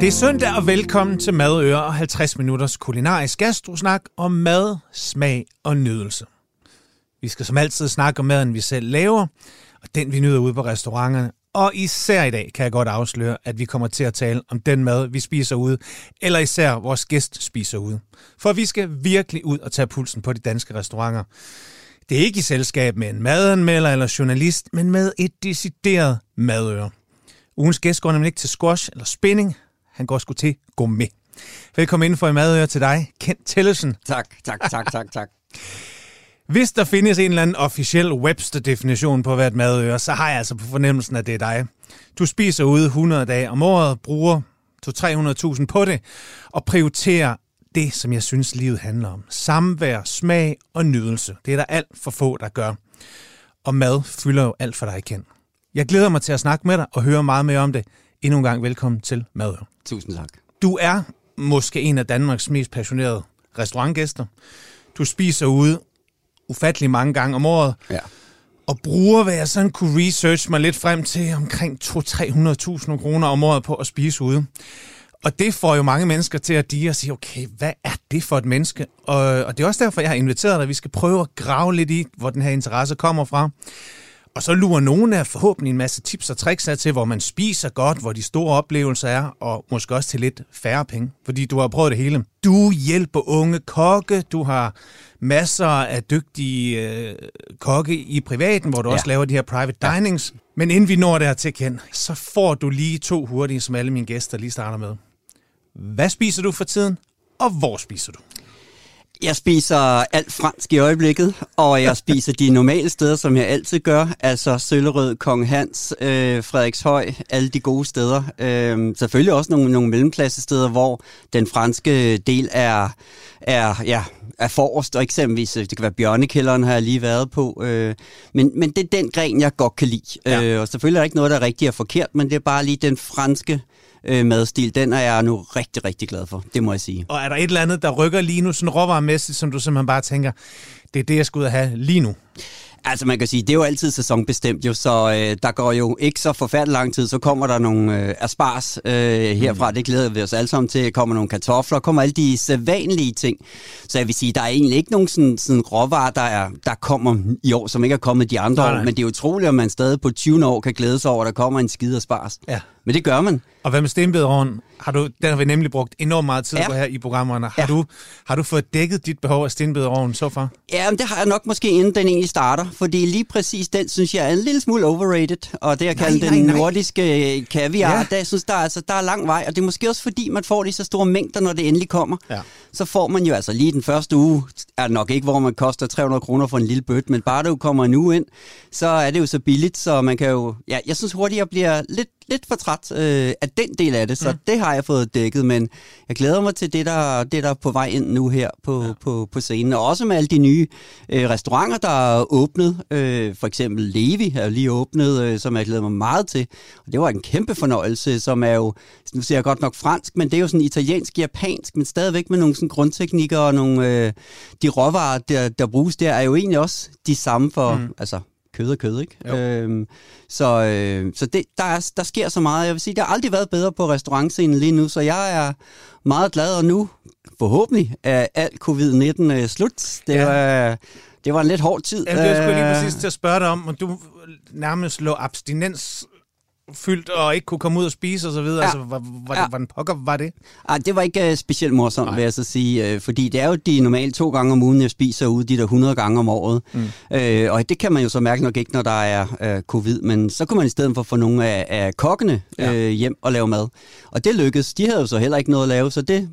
Det er søndag, og velkommen til Madøre og 50 minutters kulinarisk gastrosnak om mad, smag og nydelse. Vi skal som altid snakke om maden, vi selv laver, og den vi nyder ude på restauranterne. Og især i dag kan jeg godt afsløre, at vi kommer til at tale om den mad, vi spiser ude, eller især vores gæst spiser ude. For vi skal virkelig ud og tage pulsen på de danske restauranter. Det er ikke i selskab med en madanmelder eller journalist, men med et decideret madøre. Ugens gæst går nemlig ikke til squash eller spinning. Han går sgu til gourmet. Velkommen ind for en madøre til dig, Kent Tellesen. Tak, tak, tak, tak, tak. Hvis der findes en eller anden officiel Webster-definition på hvert madøre, så har jeg altså på fornemmelsen, at det er dig. Du spiser ude 100 dage om året, bruger 200-300.000 på det, og prioriterer det, som jeg synes, livet handler om. Samvær, smag og nydelse. Det er der alt for få, der gør. Og mad fylder jo alt for dig, Kent. Jeg glæder mig til at snakke med dig og høre meget mere om det. Endnu en gang velkommen til Madøre. Tusind tak. Du er måske en af Danmarks mest passionerede restaurantgæster. Du spiser ude ufattelig mange gange om året, Ja. og bruger, hvad jeg sådan kunne research mig lidt frem til, omkring 200-300.000 kroner om året på at spise ude. Og det får jo mange mennesker til at de og sige, okay, hvad er det for et menneske? Og, og det er også derfor, jeg har inviteret dig. Vi skal prøve at grave lidt i, hvor den her interesse kommer fra. Og så lurer nogen af forhåbentlig en masse tips og tricks af til, hvor man spiser godt, hvor de store oplevelser er, og måske også til lidt færre penge, fordi du har prøvet det hele. Du hjælper unge kokke, du har masser af dygtige øh, kokke i privaten, hvor du ja. Ja. også laver de her private dinings. Men inden vi når dertil, Ken, så får du lige to hurtige, som alle mine gæster lige starter med. Hvad spiser du for tiden, og hvor spiser du? Jeg spiser alt fransk i øjeblikket, og jeg spiser de normale steder, som jeg altid gør. Altså Søllerød, Kong Hans, øh, Frederikshøj, alle de gode steder. Øh, selvfølgelig også nogle, nogle mellemklassesteder, hvor den franske del er, er, ja, er forrest, og eksempelvis, øh, det kan være Bjørnekælderen, har jeg lige været på. Øh, men, men det er den gren, jeg godt kan lide. Ja. Ja. Øh, og selvfølgelig er der ikke noget, der er rigtigt og forkert, men det er bare lige den franske øh, madstil, den er jeg nu rigtig, rigtig glad for. Det må jeg sige. Og er der et eller andet, der rykker lige nu, sådan råvaremæssigt, som du simpelthen bare tænker, det er det, jeg skal ud og have lige nu? Altså man kan sige, det er jo altid sæsonbestemt jo, så øh, der går jo ikke så forfærdelig lang tid, så kommer der nogle øh, aspars øh, herfra, mm. det glæder vi os alle sammen til, kommer nogle kartofler, kommer alle de sædvanlige ting. Så jeg vil sige, der er egentlig ikke nogen sådan, sådan råvarer, der, er, der kommer i år, som ikke er kommet de andre Nej, år, nej. men det er utroligt, at man stadig på 20 år kan glæde sig over, at der kommer en skide aspars. Ja. Men det gør man. Og hvad med stenbederovnen? Har du, den har vi nemlig brugt enormt meget tid Ja. på her i programmerne. Har, Ja. du, har du fået dækket dit behov af stenbederovnen så far? Ja, men det har jeg nok måske inden den egentlig starter, fordi lige præcis den synes jeg er en lille smule overrated, og det jeg kalder nej, den nej. nordiske øh, kaviar, Ja. der jeg synes der er, altså, der er lang vej, og det er måske også fordi, man får de så store mængder, når det endelig kommer. Ja. Så får man jo altså lige den første uge, er det nok ikke, hvor man koster 300 kroner for en lille bøt, men bare du kommer en uge ind, så er det jo så billigt, så man kan jo, ja, jeg synes hurtigt, jeg bliver lidt, lidt for træt øh, af den del af det, så mm. det har jeg fået dækket, men jeg glæder mig til det, der, det, der er på vej ind nu her på, ja. på, på scenen, og også med alle de nye øh, restauranter, der er åbnet, øh, for eksempel Levi jo lige åbnet, øh, som jeg glæder mig meget til, og det var en kæmpe fornøjelse, som er jo, nu siger jeg godt nok fransk, men det er jo sådan italiensk, japansk, men stadigvæk med nogle sådan grundteknikker og nogle, øh, de råvarer, der, der bruges der, er jo egentlig også de samme for, mm. altså kød og kød, ikke? Jo. Øhm, så øh, så det, der, er, der sker så meget. Jeg vil sige, der har aldrig været bedre på restaurantscenen lige nu, så jeg er meget glad, og nu forhåbentlig er alt covid-19 øh, slut. Det, Ja. var, det var en lidt hård tid. Jamen, det skulle lige Øh, præcis til at spørge dig om, om du nærmest lå abstinens fyldt og ikke kunne komme ud og spise og så videre. Ja. Altså, var, var, det, Ja. hvordan pokker var det? Ej, det var ikke uh, specielt morsomt, Nej. Vil jeg så sige, uh, fordi det er jo de normalt to gange om ugen, jeg spiser ude, de der 100 gange om året. Mm. Uh, og det kan man jo så mærke nok ikke, når der er uh, covid, men så kunne man i stedet for få nogle af, af kokkene Ja. ja. uh, hjem og lave mad. Og det lykkedes. De havde jo så heller ikke noget at lave, så det,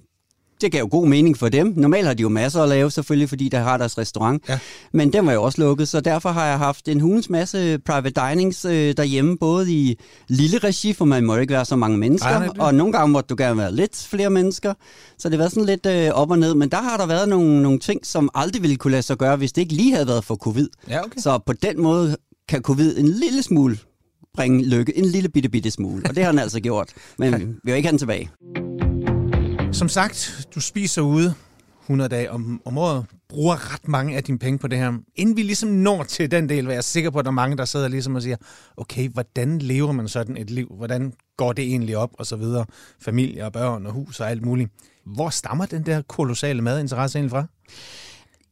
det gav jo god mening for dem. Normalt har de jo masser at lave, selvfølgelig, fordi der har deres restaurant. Ja. Men den var jo også lukket, så derfor har jeg haft en hulens masse private dinings øh, derhjemme, både i lille regi, for man må ikke være så mange mennesker, Nej, nej, det- og nogle gange måtte du gerne være lidt flere mennesker. Så det været sådan lidt øh, op og ned, men der har der været nogle, nogle ting, som aldrig ville kunne lade sig gøre, hvis det ikke lige havde været for covid. Ja, okay. Så på den måde kan covid en lille smule bringe lykke, en lille bitte, bitte smule. Og det har den altså gjort. Men vi vil ikke have den tilbage. Som sagt, du spiser ude 100 dage om, om året, bruger ret mange af dine penge på det her. Inden vi ligesom når til den del, hvor jeg er sikker på, at der er mange, der sidder ligesom og siger, okay, hvordan lever man sådan et liv? Hvordan går det egentlig op? Og så videre. Familie og børn og hus og alt muligt. Hvor stammer den der kolossale madinteresse egentlig fra?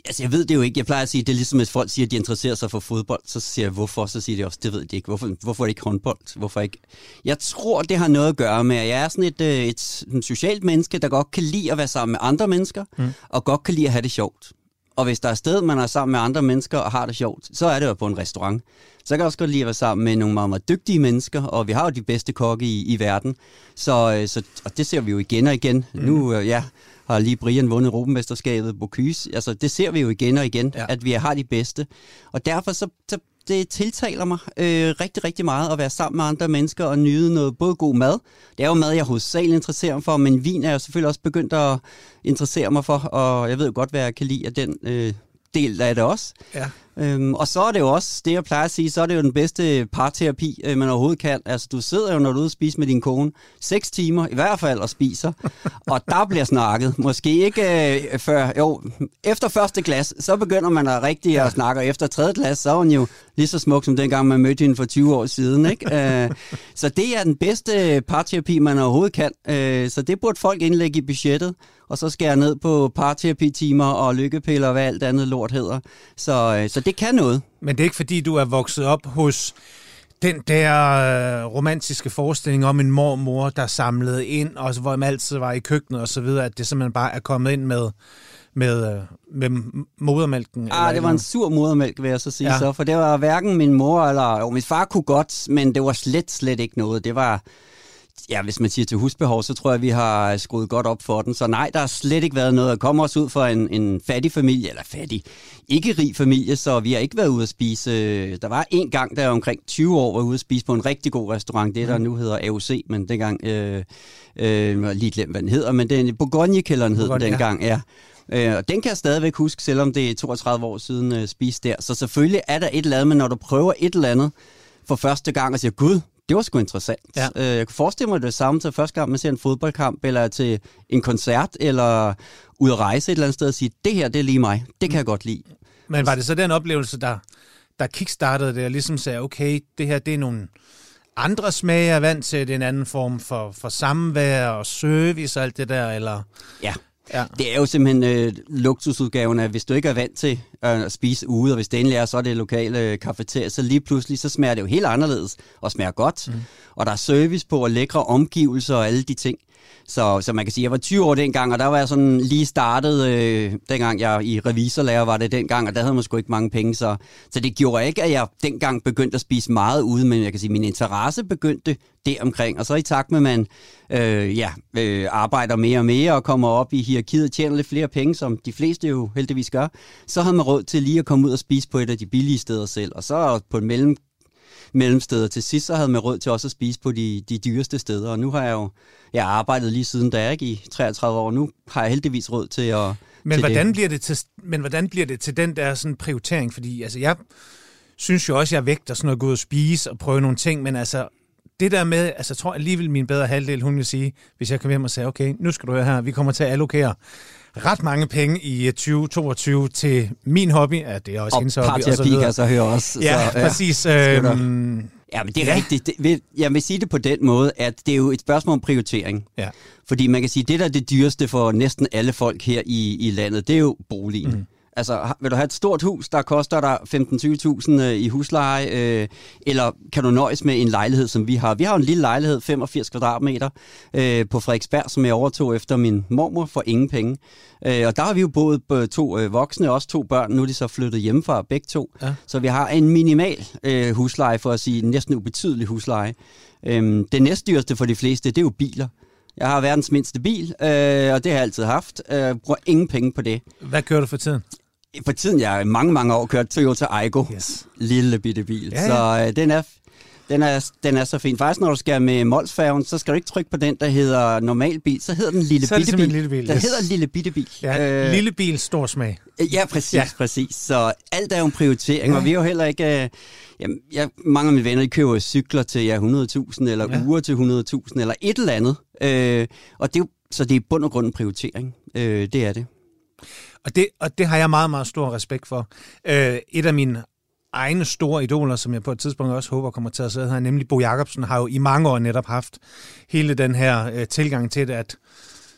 Altså, jeg ved det jo ikke. Jeg plejer at sige, det er ligesom, hvis folk siger, at de interesserer sig for fodbold, så siger jeg, hvorfor? Så siger de også, det ved de ikke. Hvorfor, hvorfor er det ikke håndbold? Hvorfor ikke? Jeg tror, det har noget at gøre med, at jeg er sådan et, øh, et, et socialt menneske, der godt kan lide at være sammen med andre mennesker, mm. og godt kan lide at have det sjovt. Og hvis der er sted, man er sammen med andre mennesker og har det sjovt, så er det jo på en restaurant. Så kan jeg også godt lide at være sammen med nogle meget, meget dygtige mennesker, og vi har jo de bedste kokke i, i verden. Så, øh, så og det ser vi jo igen og igen. Mm. Nu, øh, ja, har lige Brian vundet Europamesterskabet Bocuse. Altså, det ser vi jo igen og igen, ja. at vi har de bedste. Og derfor så, så det tiltaler mig øh, rigtig, rigtig meget at være sammen med andre mennesker og nyde noget både god mad. Det er jo mad, jeg hovedsageligt interesserer mig for, men vin er jeg selvfølgelig også begyndt at interessere mig for, og jeg ved jo godt, hvad jeg kan lide af den øh, del af det også. Ja. Øhm, og så er det jo også, det jeg plejer at sige, så er det jo den bedste parterapi, øh, man overhovedet kan. Altså, du sidder jo, når du er ude og spise med din kone, seks timer i hvert fald og spiser, og der bliver snakket. Måske ikke øh, før, jo, efter første glas, så begynder man at rigtig at snakke, og efter tredje glas, så er hun jo lige så smuk som dengang, man mødte hende for 20 år siden. Ikke? Øh, så det er den bedste parterapi, man overhovedet kan. Øh, så det burde folk indlægge i budgettet og så skære ned på parterapitimer og lykkepiller og hvad alt andet lort hedder. Så, øh, så det kan noget. Men det er ikke fordi, du er vokset op hos den der øh, romantiske forestilling om en mormor, der samlede ind, og hvor man altid var i køkkenet og så videre, at det simpelthen bare er kommet ind med med, øh, med modermælken? Ah, det var en sur modermælk, vil jeg så sige ja. så, for det var hverken min mor eller... Jo, min far kunne godt, men det var slet, slet ikke noget. Det var ja, hvis man siger til husbehov, så tror jeg, vi har skruet godt op for den. Så nej, der har slet ikke været noget. at komme os ud fra en, en fattig familie, eller fattig, ikke rig familie, så vi har ikke været ude at spise. Der var en gang, der omkring 20 år var ude at spise på en rigtig god restaurant, det der mm. nu hedder AOC, men dengang, øh, øh, lige glemt, hvad den hedder, men den, Bourgogne-kælderen hed den dengang, ja. Øh, og den kan jeg stadigvæk huske, selvom det er 32 år siden øh, spise der. Så selvfølgelig er der et eller andet, men når du prøver et eller andet for første gang og siger, gud, det var sgu interessant. Ja. Øh, jeg kunne forestille mig det samme til første gang, man ser en fodboldkamp, eller til en koncert, eller ud at rejse et eller andet sted og sige, det her, det er lige mig. Det kan jeg godt lide. Men var det så den oplevelse, der, der kickstartede det, og ligesom sagde, okay, det her, det er nogle andre smage, jeg er vant til, det er en anden form for, for samvær og service og alt det der, eller? Ja, Ja. Det er jo simpelthen øh, luksusudgaven af, hvis du ikke er vant til øh, at spise ude, og hvis det endelig er, så er det lokale øh, kafeteria, så lige pludselig, så smager det jo helt anderledes, og smager godt. Mm. Og der er service på, og lækre omgivelser og alle de ting. Så, så man kan sige, jeg var 20 år dengang, og der var jeg sådan lige startet, øh, dengang jeg i revisorlærer var det dengang, og der havde man sgu ikke mange penge, så, så det gjorde ikke, at jeg dengang begyndte at spise meget ude, men jeg kan sige, min interesse begyndte deromkring. og så i takt med, at man øh, ja, øh, arbejder mere og mere og kommer op i hierarkiet og tjener lidt flere penge, som de fleste jo heldigvis gør, så havde man råd til lige at komme ud og spise på et af de billige steder selv, og så på en mellem mellemsteder. Til sidst så havde man råd til også at spise på de, de dyreste steder, og nu har jeg jo jeg har arbejdet lige siden da, ikke i 33 år. Nu har jeg heldigvis råd til at... Men, til hvordan, det. Bliver det til, men hvordan bliver det til den der sådan prioritering? Fordi altså, jeg synes jo også, jeg vægter sådan at gå ud og spise og prøve nogle ting, men altså, det der med, altså jeg tror alligevel min bedre halvdel, hun vil sige, hvis jeg kommer hjem og siger, okay, nu skal du høre her, vi kommer til at allokere ret mange penge i 2022 til min hobby, ja, det er også og hendes hobby. Og parterapi kan så høre også. Ja, så, ja. præcis. Øhm, ja, men det er ja. rigtigt. Det, jeg vil sige det på den måde, at det er jo et spørgsmål om prioritering. Ja. Fordi man kan sige, at det der er det dyreste for næsten alle folk her i, i landet, det er jo boligen. Mm. Altså, vil du have et stort hus, der koster dig 15-20.000 øh, i husleje, øh, eller kan du nøjes med en lejlighed, som vi har? Vi har en lille lejlighed, 85 kvadratmeter, øh, på Frederiksberg, som jeg overtog efter min mormor for ingen penge. Øh, og der har vi jo boet på to øh, voksne og også to børn. Nu er de så flyttet hjemmefra, begge to. Ja. Så vi har en minimal øh, husleje, for at sige næsten ubetydelig husleje. Øh, det næstdyreste for de fleste, det er jo biler. Jeg har verdens mindste bil, øh, og det har jeg altid haft. Jeg øh, bruger ingen penge på det. Hvad kører du for tiden? For tiden, jeg har mange, mange år kørt Toyota Aygo. Yes. Lille bitte bil. Ja, ja. Så øh, den er den er, den er så fin. Faktisk, når du skal med Molsfærgen, så skal du ikke trykke på den, der hedder normal bil. Så hedder den lille så bitte bil. lille bil. Den yes. hedder lille bitte bil. Ja, øh, lille bil, stor smag. Ja, præcis, ja. præcis. Så alt er jo en prioritering, ja. og vi er jo heller ikke... Øh, jamen, jeg, mange af mine venner, de køber cykler til ja, 100.000, eller ja. uger til 100.000, eller et eller andet. Øh, og det er jo, så det er i bund og grund en prioritering. Øh, det er det. Og det, og det har jeg meget, meget stor respekt for. Øh, et af mine egne store idoler, som jeg på et tidspunkt også håber kommer til at sidde her, nemlig Bo Jacobsen, har jo i mange år netop haft hele den her øh, tilgang til det, at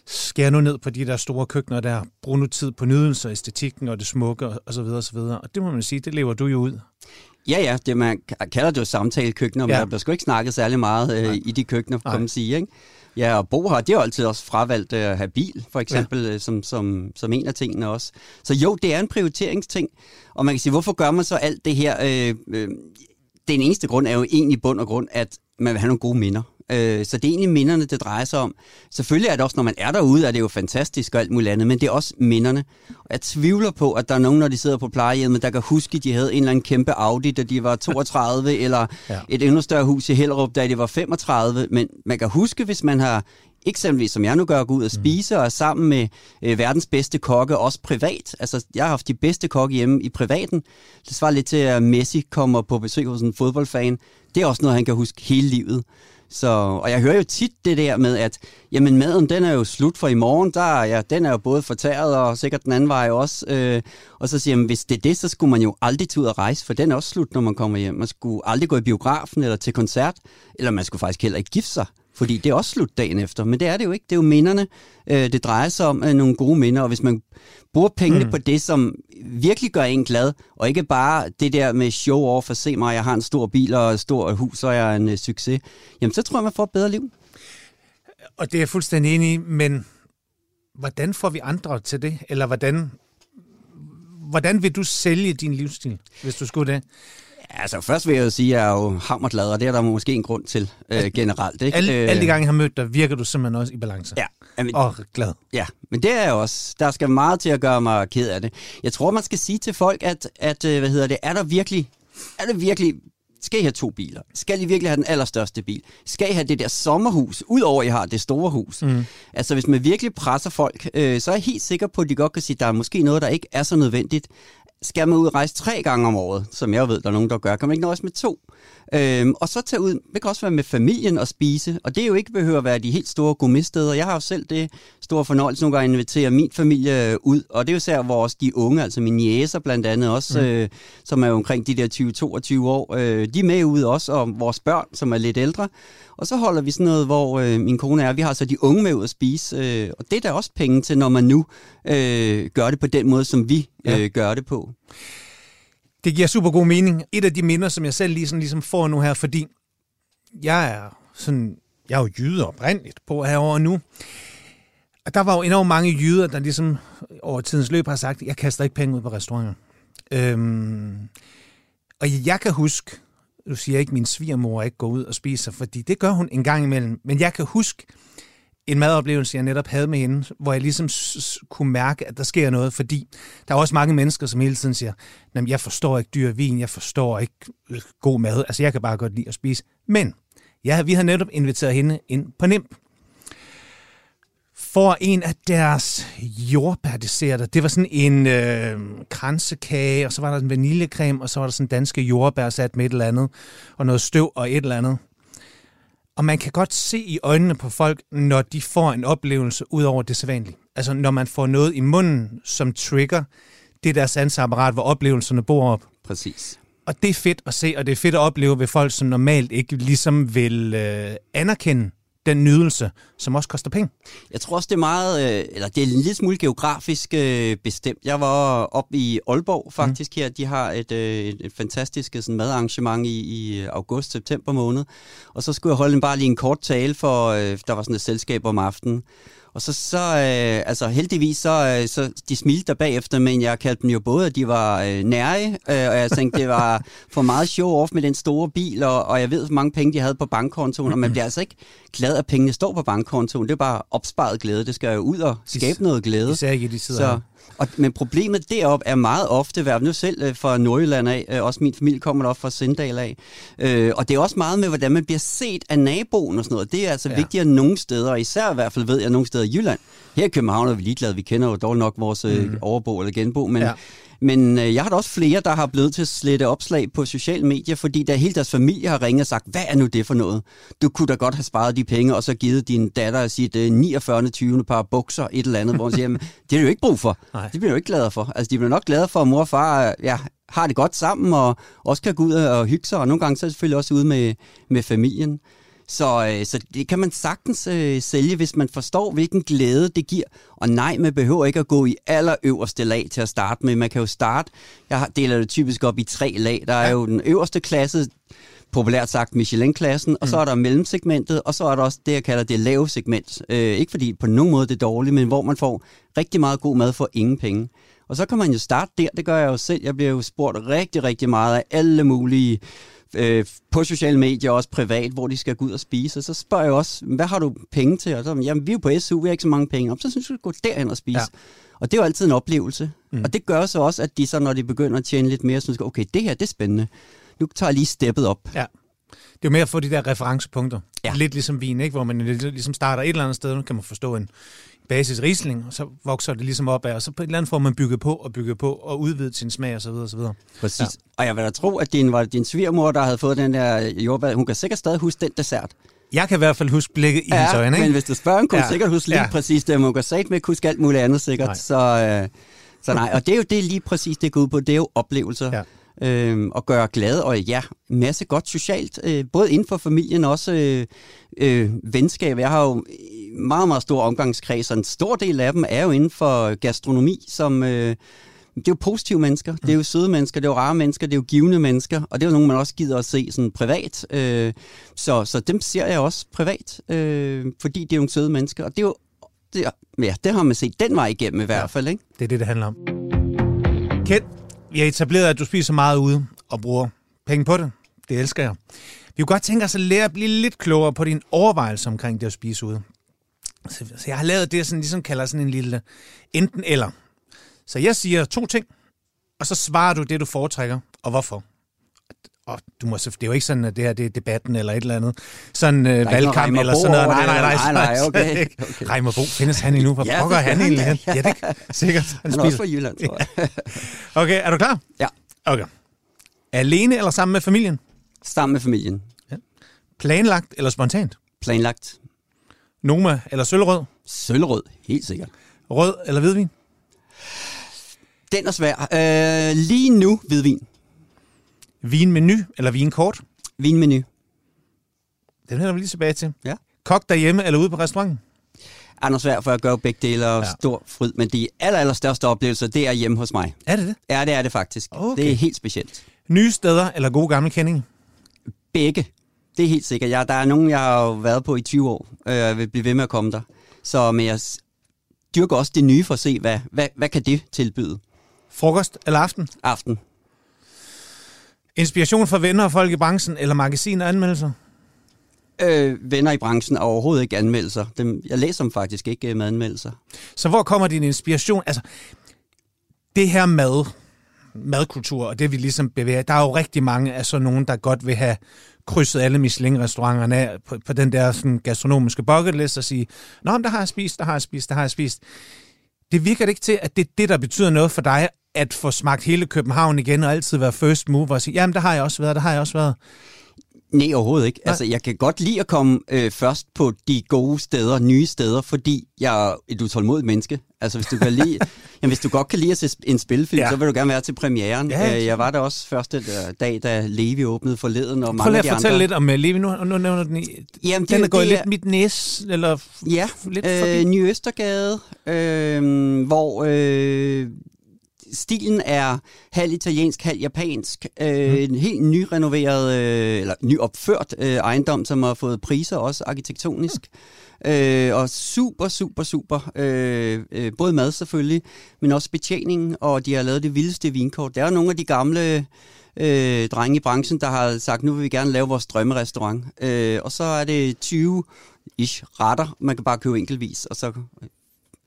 skære nu ned på de der store køkkener der, brug nu tid på nydelse, æstetikken og det smukke og, og så videre og så videre. Og det må man sige, det lever du jo ud. Ja, ja, det man kalder det jo samtalekøkkener, men ja. der bliver sgu ikke snakket særlig meget øh, i de køkkener, kan man sige, ikke? Ja, og Bo har det jo altid også fravalgt øh, at have bil, for eksempel, ja. Øh, som, som, som en af tingene også. Så jo, det er en prioriteringsting, og man kan sige, hvorfor gør man så alt det her? Øh, øh, den eneste grund er jo egentlig bund og grund, at man vil have nogle gode minder. Øh, så det er egentlig minderne, det drejer sig om. Selvfølgelig er det også, når man er derude, er det jo fantastisk og alt muligt andet, men det er også minderne. Og jeg tvivler på, at der er nogen, når de sidder på plejehjemmet, der kan huske, at de havde en eller anden kæmpe Audi, da de var 32, eller ja. et endnu større hus i Hellerup, da de var 35. Men man kan huske, hvis man har eksempelvis som jeg nu gør, gå ud og mm. spise, og er sammen med øh, verdens bedste kokke, også privat. Altså, jeg har haft de bedste kokke hjemme i privaten. Det svarer lidt til, at Messi kommer på besøg hos en fodboldfan. Det er også noget, han kan huske hele livet. Så, og jeg hører jo tit det der med, at jamen, maden den er jo slut for i morgen. Der, ja, den er jo både fortæret og sikkert den anden vej også. Øh, og så siger jeg, hvis det er det, så skulle man jo aldrig tage ud og rejse, for den er også slut, når man kommer hjem. Man skulle aldrig gå i biografen eller til koncert, eller man skulle faktisk heller ikke gifte sig. Fordi det er også slut dagen efter, men det er det jo ikke. Det er jo minderne, øh, det drejer sig om øh, nogle gode minder, og hvis man bruger pengene mm. på det, som virkelig gør en glad, og ikke bare det der med show off for se mig, jeg har en stor bil og et stort hus, og jeg er en uh, succes, jamen så tror jeg, man får et bedre liv. Og det er jeg fuldstændig enig i, men hvordan får vi andre til det? Eller hvordan, hvordan vil du sælge din livsstil, hvis du skulle det? Altså først vil jeg jo sige, at jeg er jo hammerglad, og det er der måske en grund til øh, generelt. Ikke? Alle, alle de gange, jeg har mødt dig, virker du simpelthen også i balance. Ja. Jamen, og glad. Ja, men det er jeg også. Der skal meget til at gøre mig ked af det. Jeg tror, man skal sige til folk, at, at øh, hvad hedder det, er der virkelig, er det virkelig skal I have to biler? Skal I virkelig have den allerstørste bil? Skal I have det der sommerhus, udover at I har det store hus? Mm. Altså, hvis man virkelig presser folk, øh, så er jeg helt sikker på, at de godt kan sige, at der er måske noget, der ikke er så nødvendigt skal man ud og rejse tre gange om året, som jeg ved, der er nogen, der gør, kan man ikke nøjes med to. Øhm, og så tage ud, det kan også være med familien og spise, og det er jo ikke behøver at være de helt store gourmetsteder. Jeg har jo selv det store fornøjelse nogle gange at invitere min familie øh, ud, og det er jo især vores de unge, altså mine jæser blandt andet også, mm. øh, som er jo omkring de der 20-22 år, øh, de er med ud også, og vores børn, som er lidt ældre. Og så holder vi sådan noget, hvor øh, min kone er, vi har så de unge med ud at spise, øh, og det er der også penge til, når man nu øh, gør det på den måde, som vi øh, ja. gør det på. Det giver super god mening. Et af de minder, som jeg selv lige sådan, ligesom får nu her, fordi jeg er sådan, jeg er jo jyde oprindeligt på herovre nu. Og der var jo enormt mange jyder, der ligesom over tidens løb har sagt, jeg kaster ikke penge ud på restauranter. Øhm, og jeg kan huske, du siger ikke, at min svigermor ikke går ud og spiser, fordi det gør hun en gang imellem. Men jeg kan huske en madoplevelse, jeg netop havde med hende, hvor jeg ligesom kunne mærke, at der sker noget, fordi der er også mange mennesker, som hele tiden siger, jeg forstår ikke dyr vin, jeg forstår ikke øh, god mad, altså jeg kan bare godt lide at spise. Men ja, vi har netop inviteret hende ind på NIMP får en af deres jordbærdesserter. Det var sådan en øh, kransekage, og så var der en vaniljecreme, og så var der sådan danske jordbær sat med et eller andet, og noget støv og et eller andet. Og man kan godt se i øjnene på folk, når de får en oplevelse ud over det sædvanlige. Altså når man får noget i munden, som trigger det der sansapparat, hvor oplevelserne bor op. Præcis. Og det er fedt at se, og det er fedt at opleve ved folk, som normalt ikke ligesom vil øh, anerkende den nydelse, som også koster penge. Jeg tror også, det er meget, øh, eller det er en lille smule geografisk øh, bestemt. Jeg var op i Aalborg faktisk mm. her. De har et, øh, et, et fantastisk sådan, madarrangement i, i august-september måned. Og så skulle jeg holde en, bare lige en kort tale, for der var sådan et selskab om aftenen. Og så, så øh, altså heldigvis, så, øh, så de smilte der bagefter, men jeg kaldte dem jo både, at de var øh, nære, øh, og jeg tænkte, det var for meget show-off med den store bil, og, og jeg ved, hvor mange penge de havde på bankkontoen, og man bliver altså ikke glad, at pengene står på bankkontoen. Det er bare opsparet glæde. Det skal jo ud og skabe noget glæde. Især ikke, de sidder så, og, men problemet derop er meget ofte, hvad nu selv øh, fra Nordjylland af, øh, også min familie kommer op fra Sindal af, øh, og det er også meget med, hvordan man bliver set af naboen og sådan noget. Det er altså ja. vigtigere nogle steder, og især i hvert fald ved jeg nogle steder i Jylland. Her i København er vi ligeglade, vi kender jo dog nok vores mm. overbo eller genbo, men, ja. Men øh, jeg har da også flere, der har blevet til at slette opslag på sociale medier, fordi der hele deres familie har ringet og sagt, hvad er nu det for noget? Du kunne da godt have sparet de penge, og så givet din datter sit øh, 49. 20. par bukser, et eller andet, hvor hun siger, det er du jo ikke brug for. Nej. Det bliver du ikke glad for. Altså, de bliver nok glade for, at mor og far ja, har det godt sammen, og også kan gå ud og hygge sig, og nogle gange så selvfølgelig også ude med, med familien. Så, øh, så det kan man sagtens øh, sælge, hvis man forstår, hvilken glæde det giver. Og nej, man behøver ikke at gå i allerøverste lag til at starte med. Man kan jo starte, jeg deler det typisk op i tre lag. Der er jo den øverste klasse, populært sagt Michelin-klassen, og så er der mellemsegmentet, og så er der også det, jeg kalder det lave segment. Øh, ikke fordi på nogen måde det er dårligt, men hvor man får rigtig meget god mad for ingen penge. Og så kan man jo starte der, det gør jeg jo selv. Jeg bliver jo spurgt rigtig, rigtig meget af alle mulige øh, på sociale medier, også privat, hvor de skal gå ud og spise. Og så spørger jeg også, hvad har du penge til? Og så, jamen, vi er jo på SU, vi har ikke så mange penge. Og så synes jeg, du gå derhen og spise. Ja. Ja. Og det er jo altid en oplevelse. Mm. Og det gør så også, at de så, når de begynder at tjene lidt mere, synes okay, det her, det er spændende. Nu tager jeg lige steppet op. Ja. Det er jo mere at få de der referencepunkter. Ja. Lidt ligesom vin, ikke? hvor man ligesom starter et eller andet sted, nu kan man forstå en basis risling, og så vokser det ligesom op af, og så på et eller andet får man bygget på og bygget på og udvidet sin smag osv. osv. Præcis. Ja. Ja. Og jeg vil da tro, at din, var det din svigermor, der havde fået den der jordbær. Hun kan sikkert stadig huske den dessert. Jeg kan i hvert fald huske blikket i hendes øjne. men Ikke? hvis du spørger, hun kunne Ja. ja. sikkert huske lige Ja. ja. præcis det. Hun kan sagt med huske alt muligt andet sikkert. Nej. Så, øh, så nej, og det er jo det lige præcis, det går ud på. Det er jo oplevelser. Ja. Øhm, og gøre glad, og ja, masse godt socialt, øh, både inden for familien og også øh, øh, venskab. Jeg har jo meget, meget stor omgangskreds, og en stor del af dem er jo inden for gastronomi, som... Øh, det er jo positive mennesker, det er jo søde mennesker, det er jo rare mennesker, det er jo givende mennesker, og det er jo nogen, man også gider at se sådan privat. Øh, så, så dem ser jeg også privat, øh, fordi det er jo nogle søde mennesker, og det er jo, det, er- ja, det har man set den vej igennem i hvert Ja. fald, ikke? Det er det, det handler om. Kent, vi har etableret, at du spiser meget ude og bruger penge på det. Det elsker jeg. Vi kunne godt tænke os at lære at blive lidt klogere på din overvejelse omkring det at spise ude. Så, så jeg har lavet det, jeg sådan, ligesom kalder sådan en lille enten eller. Så jeg siger to ting, og så svarer du det, du foretrækker, og hvorfor. Og du må, det er jo ikke sådan, at det her det er debatten eller et eller andet. Sådan øh, valgkamp eller sådan noget. Nej, nej, nej. nej, nej, okay, okay. Reimer Bo, findes han endnu? Hvor Ja, pokker han egentlig hen? Ja, det er sikkert. Han, Han er også fra Jylland, tror jeg. Okay, er du klar? Ja, Okay. Alene eller sammen med familien? sammen med familien. Planlagt eller spontant? Planlagt. Noma eller sølvrød? Sølvrød, helt sikkert. Rød eller hvidvin? Den er svær. Øh, lige nu, hvidvin. Vinmenu eller vinkort? Vinmenu. Den vender vi lige tilbage til. Ja. Kok derhjemme eller ude på restauranten? Er noget svært, for jeg gør begge dele og Ja. stor fryd, men de aller, aller største oplevelser, det er hjemme hos mig. Er det det? Ja, det er det faktisk. Okay. Det er helt specielt. Nye steder eller gode gamle kendinge? Begge. Det er helt sikkert. Jeg, der er nogen, jeg har jo været på i 20 år, og jeg vil blive ved med at komme der. Så men jeg dyrker også det nye for at se, hvad, hvad, hvad kan det tilbyde Frokost eller aften? aften. Inspiration fra venner og folk i branchen eller magasin og anmeldelser? Øh, venner i branchen er overhovedet ikke anmeldelser. Dem, jeg læser dem faktisk ikke øh, med anmeldelser. Så hvor kommer din inspiration? Altså, det her mad, madkultur, og det vi ligesom bevæger, der er jo rigtig mange af sådan nogen, der godt vil have krydset alle Michelin-restauranterne af på, på den der sådan, gastronomiske bucket list og sige, Nå, men der har jeg spist, der har jeg spist, der har jeg spist. Det virker det ikke til, at det er det, der betyder noget for dig, at få smagt hele København igen og altid være first mover og sige, jamen, der har jeg også været, der har jeg også været. Nej, overhovedet ikke. Nej. Altså, jeg kan godt lide at komme øh, først på de gode steder, nye steder, fordi jeg er et utålmodigt menneske. Altså, hvis du, kan lide, jamen, hvis du godt kan lide at se en spilfilm, Ja. så vil du gerne være til premieren. Ja, øh, jeg var der også første øh, dag, da Levi åbnede forleden, og Prøv mange lige af at fortælle andre. lidt om uh, Levi nu, nu nævner den i. Jamen, Den er gået det lidt mit næs, eller Ja, lidt forbi. øh, Ny Østergade, øh, hvor øh, stilen er halv italiensk, halv japansk. Øh, Mm. En helt nyrenoveret, øh, eller nyopført øh, ejendom, som har fået priser også arkitektonisk. Øh, og super, super, super. Øh, øh, både mad selvfølgelig, men også betjening, og de har lavet det vildeste vinkort. Der er jo nogle af de gamle øh, drenge i branchen, der har sagt, nu vil vi gerne lave vores drømmerestaurant. Øh, og så er det 20 ish retter, man kan bare købe enkeltvis, og så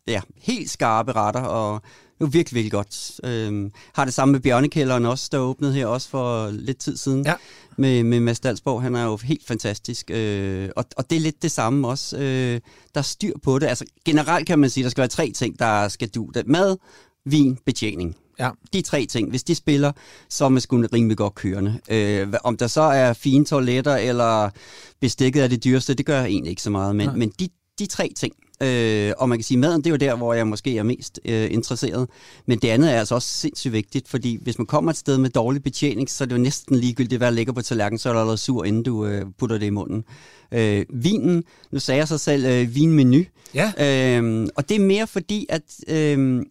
ja, helt skarpe retter, og det var virkelig, virkelig godt. Øhm, har det samme med Bjørnekælderen også, der åbnede her også for lidt tid siden. Ja. Med, med Mads Dalsborg, han er jo helt fantastisk. Øh, og, og det er lidt det samme også. Øh, der er styr på det. Altså generelt kan man sige, der skal være tre ting, der skal du. Det. Mad, vin, betjening. Ja. De tre ting, hvis de spiller, så er man sgu rimelig godt kørende. Øh, om der så er fine toiletter, eller bestikket er det dyreste, det gør egentlig ikke så meget. Men, men de, de tre ting, Øh, og man kan sige, maden det er jo der, hvor jeg måske er mest øh, interesseret. Men det andet er altså også sindssygt vigtigt, fordi hvis man kommer et sted med dårlig betjening, så er det jo næsten ligegyldigt, hvad der ligger på tallerkenen, så er du allerede sur, inden du øh, putter det i munden. Øh, vinen, nu sagde jeg så selv øh, vinmenu. Ja. Øh, og det er mere fordi, at... Øh,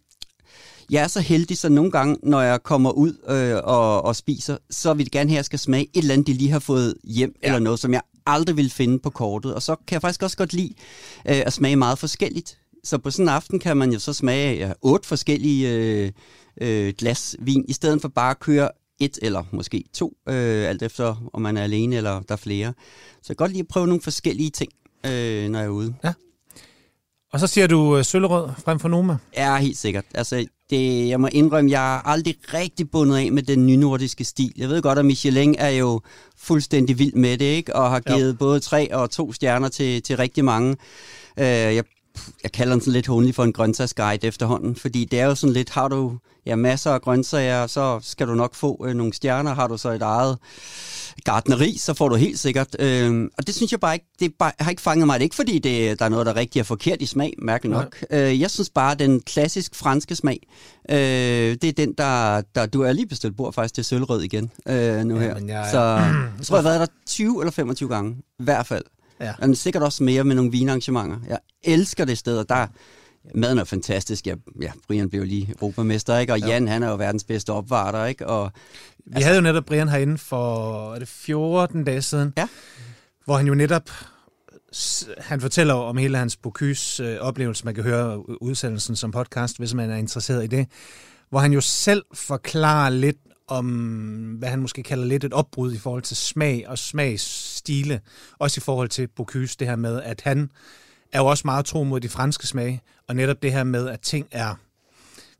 jeg er så heldig, så nogle gange, når jeg kommer ud øh, og, og spiser, så vil jeg gerne have, at jeg skal smage et eller andet, de lige har fået hjem, ja. eller noget, som jeg aldrig vil finde på kortet. Og så kan jeg faktisk også godt lide øh, at smage meget forskelligt. Så på sådan en aften kan man jo så smage ja, otte forskellige øh, øh, glas vin, i stedet for bare at køre et eller måske to, øh, alt efter om man er alene eller der er flere. Så jeg kan godt lide at prøve nogle forskellige ting, øh, når jeg er ude. Ja. Og så siger du øh, søllerød frem for Noma? Ja, helt sikkert. Altså, det, jeg må indrømme, jeg er aldrig rigtig bundet af med den nynordiske stil. Jeg ved godt, at Michelin er jo fuldstændig vild med det, ikke? og har givet jo. både tre og to stjerner til, til rigtig mange. Uh, jeg, jeg kalder den sådan lidt hundelig for en grøntsagsguide efterhånden, fordi det er jo sådan lidt, har du ja, masser af grøntsager, så skal du nok få uh, nogle stjerner. Har du så et eget gardneri, så får du helt sikkert. Øh, og det synes jeg bare ikke, det bare, har ikke fanget mig. Det er ikke fordi, det, der er noget, der rigtig er forkert i smag, mærkeligt nok. Øh, jeg synes bare, den klassisk franske smag, øh, det er den, der, der du er lige bestilt bord faktisk til sølvrød igen øh, nu her. Ja, jeg, så jeg tror, jeg har været der 20 eller 25 gange, i hvert fald. Ja. Og sikkert også mere med nogle vinarrangementer. Jeg elsker det sted, og der, Maden er fantastisk. Ja, ja, Brian blev lige europamester, ikke? Og Jan, han er jo verdens bedste opvarter, ikke? Og, Vi altså, havde jo netop Brian herinde for er det 14 dage siden, ja. hvor han jo netop han fortæller om hele hans Bocuse øh, oplevelse. Man kan høre udsendelsen som podcast, hvis man er interesseret i det. Hvor han jo selv forklarer lidt om, hvad han måske kalder lidt et opbrud i forhold til smag og smagsstile. Også i forhold til Bocuse, det her med, at han er jo også meget tro mod de franske smage, og netop det her med, at ting er...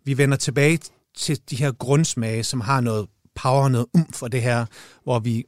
Vi vender tilbage til de her grundsmage, som har noget power, noget umf for det her, hvor vi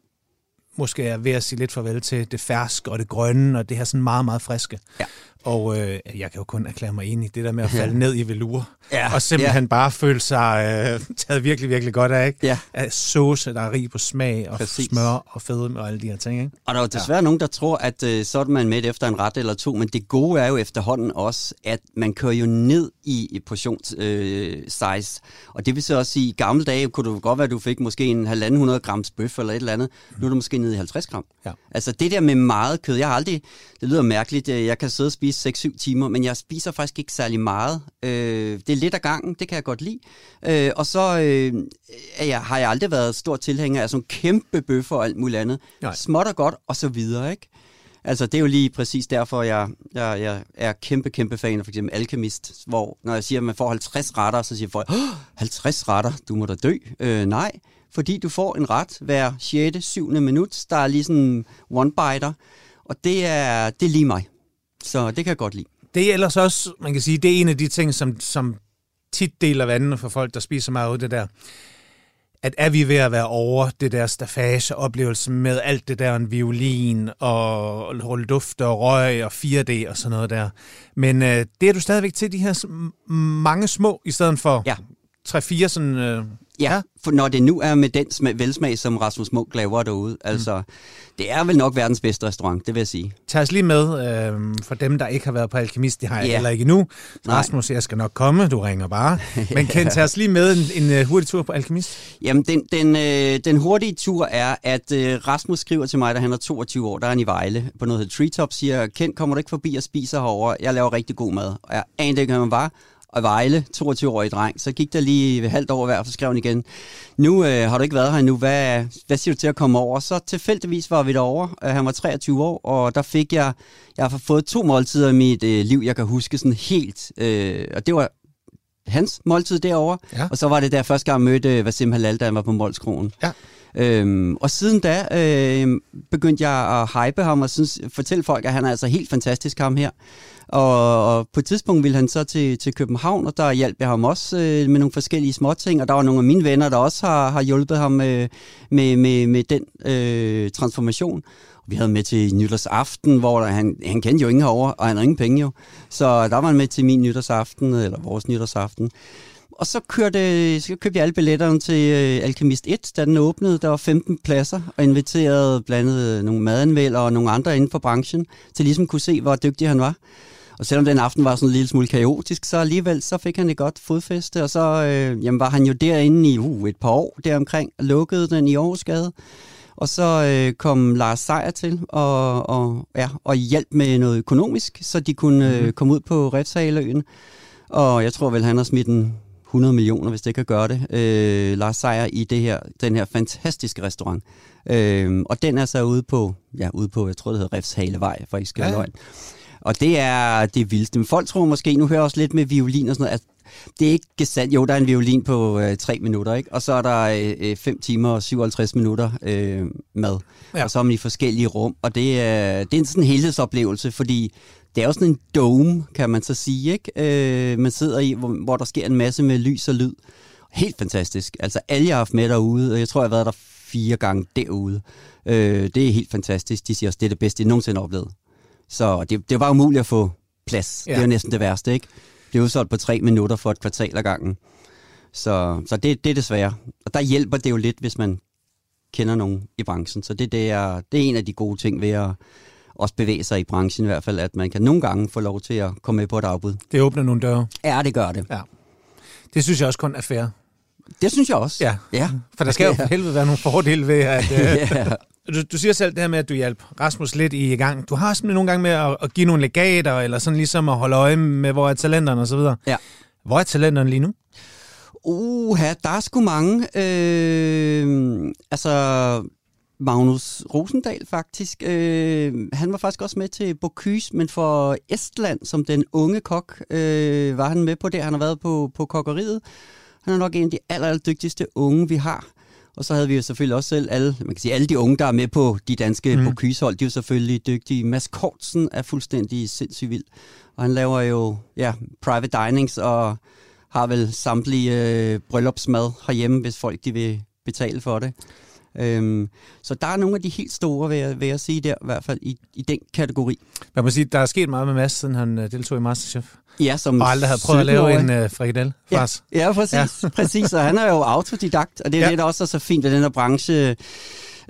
måske er ved at sige lidt farvel til det ferske og det grønne, og det her sådan meget, meget friske. Ja. Og øh, jeg kan jo kun erklære mig enig i det der med at falde ja. ned i velure, ja. og simpelthen ja. bare føle sig øh, taget virkelig, virkelig godt af, ikke? Ja. Af sauce, der er rig på smag, og Præcis. smør og fedme og alle de her ting, ikke? Og der er jo desværre ja. nogen, der tror, at øh, så er man med efter en ret eller to, men det gode er jo efterhånden også, at man kører jo ned i, i portions øh, size. Og det vil så også sige, i gamle dage kunne det godt være, at du fik måske en halvanden hundrede grams bøf eller et eller andet. Mm. Nu er du måske nede i 50 gram. Ja. Altså det der med meget kød, jeg har aldrig, det lyder mærkeligt, øh, jeg kan sidde og spise 6-7 timer, men jeg spiser faktisk ikke særlig meget. Øh, det er lidt af gangen, det kan jeg godt lide. Øh, og så øh, er jeg, har jeg aldrig været stor tilhænger af sådan kæmpe bøffer og alt muligt andet. Nej. Småt og godt, og så videre, ikke? Altså, det er jo lige præcis derfor, jeg, jeg, jeg er kæmpe, kæmpe fan af for eksempel Alchemist, hvor når jeg siger, at man får 50 retter, så siger folk, 50 retter, du må da dø. Øh, nej, fordi du får en ret hver 6. 7. minut. Der er lige sådan one-biter, og det er, det er lige mig. Så det kan jeg godt lide. Det er ellers også, man kan sige, det er en af de ting, som, som tit deler vandene for folk, der spiser meget ud det der. At er vi ved at være over det der stafage-oplevelse med alt det der, en violin og rulle duft og røg og 4D og sådan noget der. Men øh, det er du stadigvæk til de her mange små, i stedet for ja. 3-4 sådan... Øh, Ja, for når det nu er med den smag, velsmag, som Rasmus Munk laver derude, mm. altså, det er vel nok verdens bedste restaurant, det vil jeg sige. Tag os lige med, øh, for dem, der ikke har været på Alkemist, det har jeg yeah. heller ikke endnu. Rasmus, jeg skal nok komme, du ringer bare. Men kan tage os lige med en, en uh, hurtig tur på Alkemist? Jamen, den, den, øh, den hurtige tur er, at øh, Rasmus skriver til mig, da han er 22 år, der er han i Vejle, på noget Treetop, siger, Kent, kommer du ikke forbi og spiser herovre? Jeg laver rigtig god mad. Og jeg anede ikke, hvad man var og Vejle, 22-årig dreng. Så gik der lige halvt år hver, så skrev han igen, nu øh, har du ikke været her endnu, hvad, hvad siger du til at komme over? Så tilfældigvis var vi derovre. Øh, han var 23 år, og der fik jeg, jeg har fået to måltider i mit øh, liv, jeg kan huske sådan helt. Øh, og det var hans måltid derovre, ja. og så var det der første gang, jeg mødte øh, Vasim Halal, da han var på Molskronen. Ja. Øhm, og siden da øh, begyndte jeg at hype ham og synes, fortælle folk, at han er altså helt fantastisk ham her. Og, og på et tidspunkt ville han så til, til København, og der hjalp jeg ham også øh, med nogle forskellige småting, og der var nogle af mine venner, der også har, har hjulpet ham med, med, med, med den øh, transformation. Vi havde med til nytårsaften, hvor der, han, han kendte jo ingen herover, og han havde ingen penge jo. Så der var han med til min nytårsaften, eller vores nytårsaften og så, kørte, så købte jeg alle billetterne til øh, Alchemist 1, da den åbnede. Der var 15 pladser, og inviterede blandt andet nogle madanvælder og nogle andre inden for branchen, til ligesom kunne se, hvor dygtig han var. Og selvom den aften var sådan en lille smule kaotisk, så alligevel så fik han et godt fodfæste, og så øh, jamen, var han jo derinde i uh, et par år deromkring, og lukkede den i Aarhusgade. Og så øh, kom Lars Seier til og, og, ja, og hjælp med noget økonomisk, så de kunne øh, mhm. komme ud på Refshaløen. Og jeg tror vel, han har smidt en 100 millioner, hvis det kan gøre det, øh, Lars Seier i det her, den her fantastiske restaurant. Øh, og den er så ude på, ja, ude på, jeg tror det hedder Refshalevej, for ikke skal ja. løgn. Og det er det vildeste. Men folk tror måske, nu hører jeg også lidt med violin og sådan noget, at det er ikke gesandt. Jo, der er en violin på øh, tre minutter, ikke? Og så er der øh, fem timer og 57 minutter øh, mad. Ja. Og så er man i forskellige rum. Og det er, det er en sådan helhedsoplevelse, fordi det er jo sådan en dome, kan man så sige, ikke? Øh, man sidder i, hvor, hvor der sker en masse med lys og lyd. Helt fantastisk. Altså alle, jeg har haft med derude, og jeg tror, jeg har været der fire gange derude. Øh, det er helt fantastisk. De siger også, det er det bedste, jeg nogensinde har oplevet. Så det, det var umuligt at få plads. Ja. Det er jo næsten det værste, ikke? Det er udsolgt på tre minutter for et kvartal ad gangen. Så, så det, det er desværre. Og der hjælper det jo lidt, hvis man kender nogen i branchen. Så det, det, er, det er en af de gode ting ved at også bevæge sig i branchen i hvert fald, at man kan nogle gange få lov til at komme med på et afbud. Det åbner nogle døre. Ja, det gør det. Ja. Det synes jeg også kun er fair. Det synes jeg også. Ja, ja. for der skal jo for helvede være nogle fordele ved, at... ja. du, du siger selv det her med, at du hjælper Rasmus lidt i gang. Du har simpelthen nogle gange med at, at give nogle legater, eller sådan ligesom at holde øje med, hvor er talenterne osv. Ja. Hvor er talenterne lige nu? Uha, der er sgu mange. Øh, altså, Magnus Rosendal faktisk. Øh, han var faktisk også med til Bocuse, men for Estland, som den unge kok, øh, var han med på det. Han har været på, på kokkeriet. Han er nok en af de aller, aller dygtigste unge, vi har. Og så havde vi jo selvfølgelig også selv alle, man kan sige, alle de unge, der er med på de danske mm. Bocuse-hold, de er jo selvfølgelig dygtige. Mads Kortsen er fuldstændig sindssygt vild. Og han laver jo ja, private dinings og har vel samtlige øh, bryllupsmad herhjemme, hvis folk de vil betale for det. Øhm, så der er nogle af de helt store, vil jeg, vil jeg sige der, i hvert fald i, i den kategori. Man må sige, der er sket meget med Mads, siden han øh, deltog i Masterchef. Ja, som og aldrig havde prøvet at lave en uh, frikadelle ja, ja, præcis. Ja. præcis. Og han er jo autodidakt, og det er ja. det, der også er så fint ved den her branche.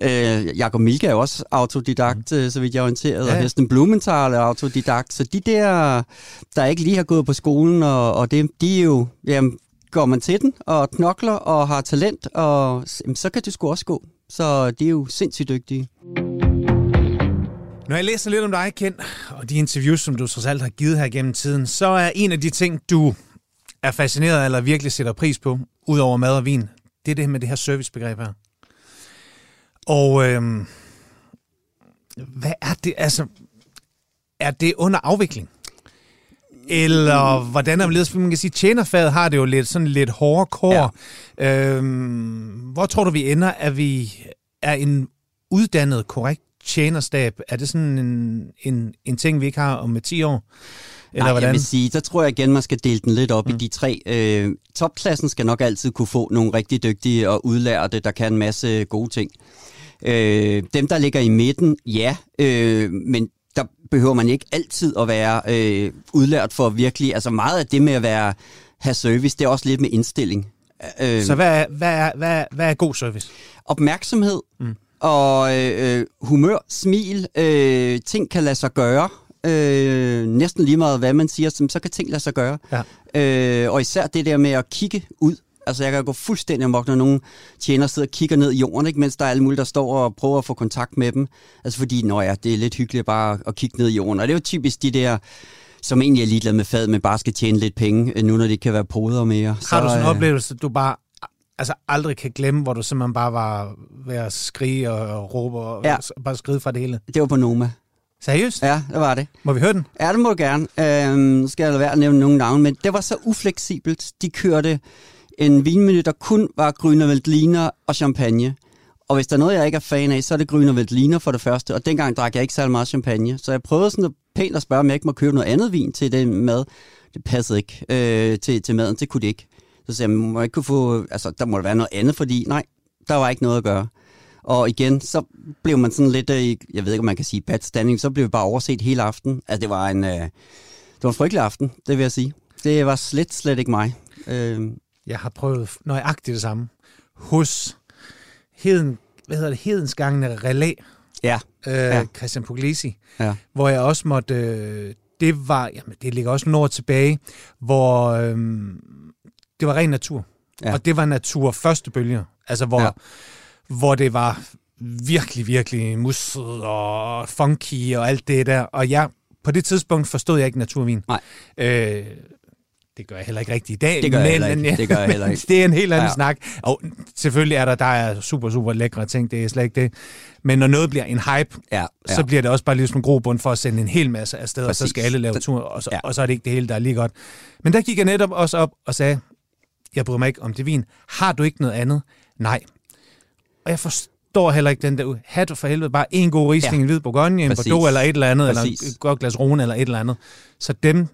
Øh, Jakob Milke er jo også autodidakt, mm. så vidt jeg er orienteret, ja. og Hesten Blumenthal er autodidakt. Så de der, der ikke lige har gået på skolen, og, og det, de er jo, jamen, går man til den og knokler og har talent, og så kan det sgu også gå. Så det er jo sindssygt dygtige. Når jeg læser lidt om dig, Ken, og de interviews, som du trods alt har givet her gennem tiden, så er en af de ting, du er fascineret af, eller virkelig sætter pris på, udover mad og vin, det er det med det her servicebegreb her. Og øhm, hvad er det, altså, er det under afvikling? Eller hvordan er det, man kan sige, tjenerfaget har det jo lidt sådan lidt hårde kår. Ja. Øhm, hvor tror du, vi ender? Er vi er en uddannet, korrekt tjenerstab? Er det sådan en, en, en ting, vi ikke har om 10 år? Eller Nej, hvordan? jeg vil sige, der tror jeg igen, man skal dele den lidt op mm. i de tre. Øh, topklassen skal nok altid kunne få nogle rigtig dygtige og udlærte, der kan en masse gode ting. Øh, dem, der ligger i midten, ja, øh, men der behøver man ikke altid at være øh, udlært for virkelig. Altså meget af det med at være have service, det er også lidt med indstilling. Øh, Så hvad er, hvad, er, hvad, er, hvad er god service? Opmærksomhed mm. og øh, humør, smil, øh, ting kan lade sig gøre. Øh, næsten lige meget, hvad man siger, så kan ting lade sig gøre. Ja. Øh, og især det der med at kigge ud Altså, jeg kan gå fuldstændig amok, når nogen tjener sidder og kigger ned i jorden, ikke? mens der er alle mulige, der står og prøver at få kontakt med dem. Altså, fordi, nå ja, det er lidt hyggeligt bare at kigge ned i jorden. Og det er jo typisk de der som egentlig er ligeglade med fad, men bare skal tjene lidt penge, øh, nu når det kan være poder mere. Har så, du sådan en øh, oplevelse, du bare altså aldrig kan glemme, hvor du simpelthen bare var ved at skrige og råbe og ja. bare skride fra det hele? Det var på Noma. Seriøst? Ja, det var det. Må vi høre den? Ja, det må du gerne. Øhm, nu skal jeg lade være at nævne nogle navne, men det var så ufleksibelt. De kørte en vinmenu, der kun var Grüner Veltliner og champagne. Og hvis der er noget, jeg ikke er fan af, så er det Grüner Veltliner for det første. Og dengang drak jeg ikke særlig meget champagne. Så jeg prøvede sådan at pænt at spørge, om jeg ikke må købe noget andet vin til den mad. Det passede ikke øh, til, til maden. Det kunne det ikke. Så sagde jeg, må jeg ikke kunne få, altså, der må der være noget andet, fordi nej, der var ikke noget at gøre. Og igen, så blev man sådan lidt, øh, jeg ved ikke, om man kan sige bad standing, så blev vi bare overset hele aften. Altså, det var en, øh, det var en frygtelig aften, det vil jeg sige. Det var slet, slet ikke mig. Øh, jeg har prøvet nøjagtigt det samme hos Heden, hvad hedder det, Hedensgangene Relæ, Ja, øh, Ja. Christian Puglisi, ja, hvor jeg også måtte, øh, det var, jamen det ligger også år tilbage, hvor øh, det var ren natur. Ja. Og det var natur første bølge, altså hvor, ja. hvor det var virkelig, virkelig musset og funky og alt det der. Og jeg, på det tidspunkt forstod jeg ikke naturvin. Nej. Øh, det gør jeg heller ikke rigtigt i dag. Det gør jeg men, heller ikke. men- Det gør jeg heller ikke. Det er en helt anden Ja. snak. Og selvfølgelig er der, der er super, super lækre ting, det er slet ikke det. Men når noget bliver en hype, ja, ja. så bliver det også bare ligesom en grobund for at sende en hel masse afsted, og så skal alle lave tur, og så, ja. og så er det ikke det hele, der er lige godt. Men der gik jeg netop også op og sagde, jeg bryder mig ikke om det vin. Har du ikke noget andet? Nej. Og jeg forstår heller ikke den der, har du for helvede bare en god Riesling, Ja. en hvid Bourgogne, en Præcis. Bordeaux eller et eller andet, Præcis. eller et godt glas Rhone eller et eller andet. Så dem,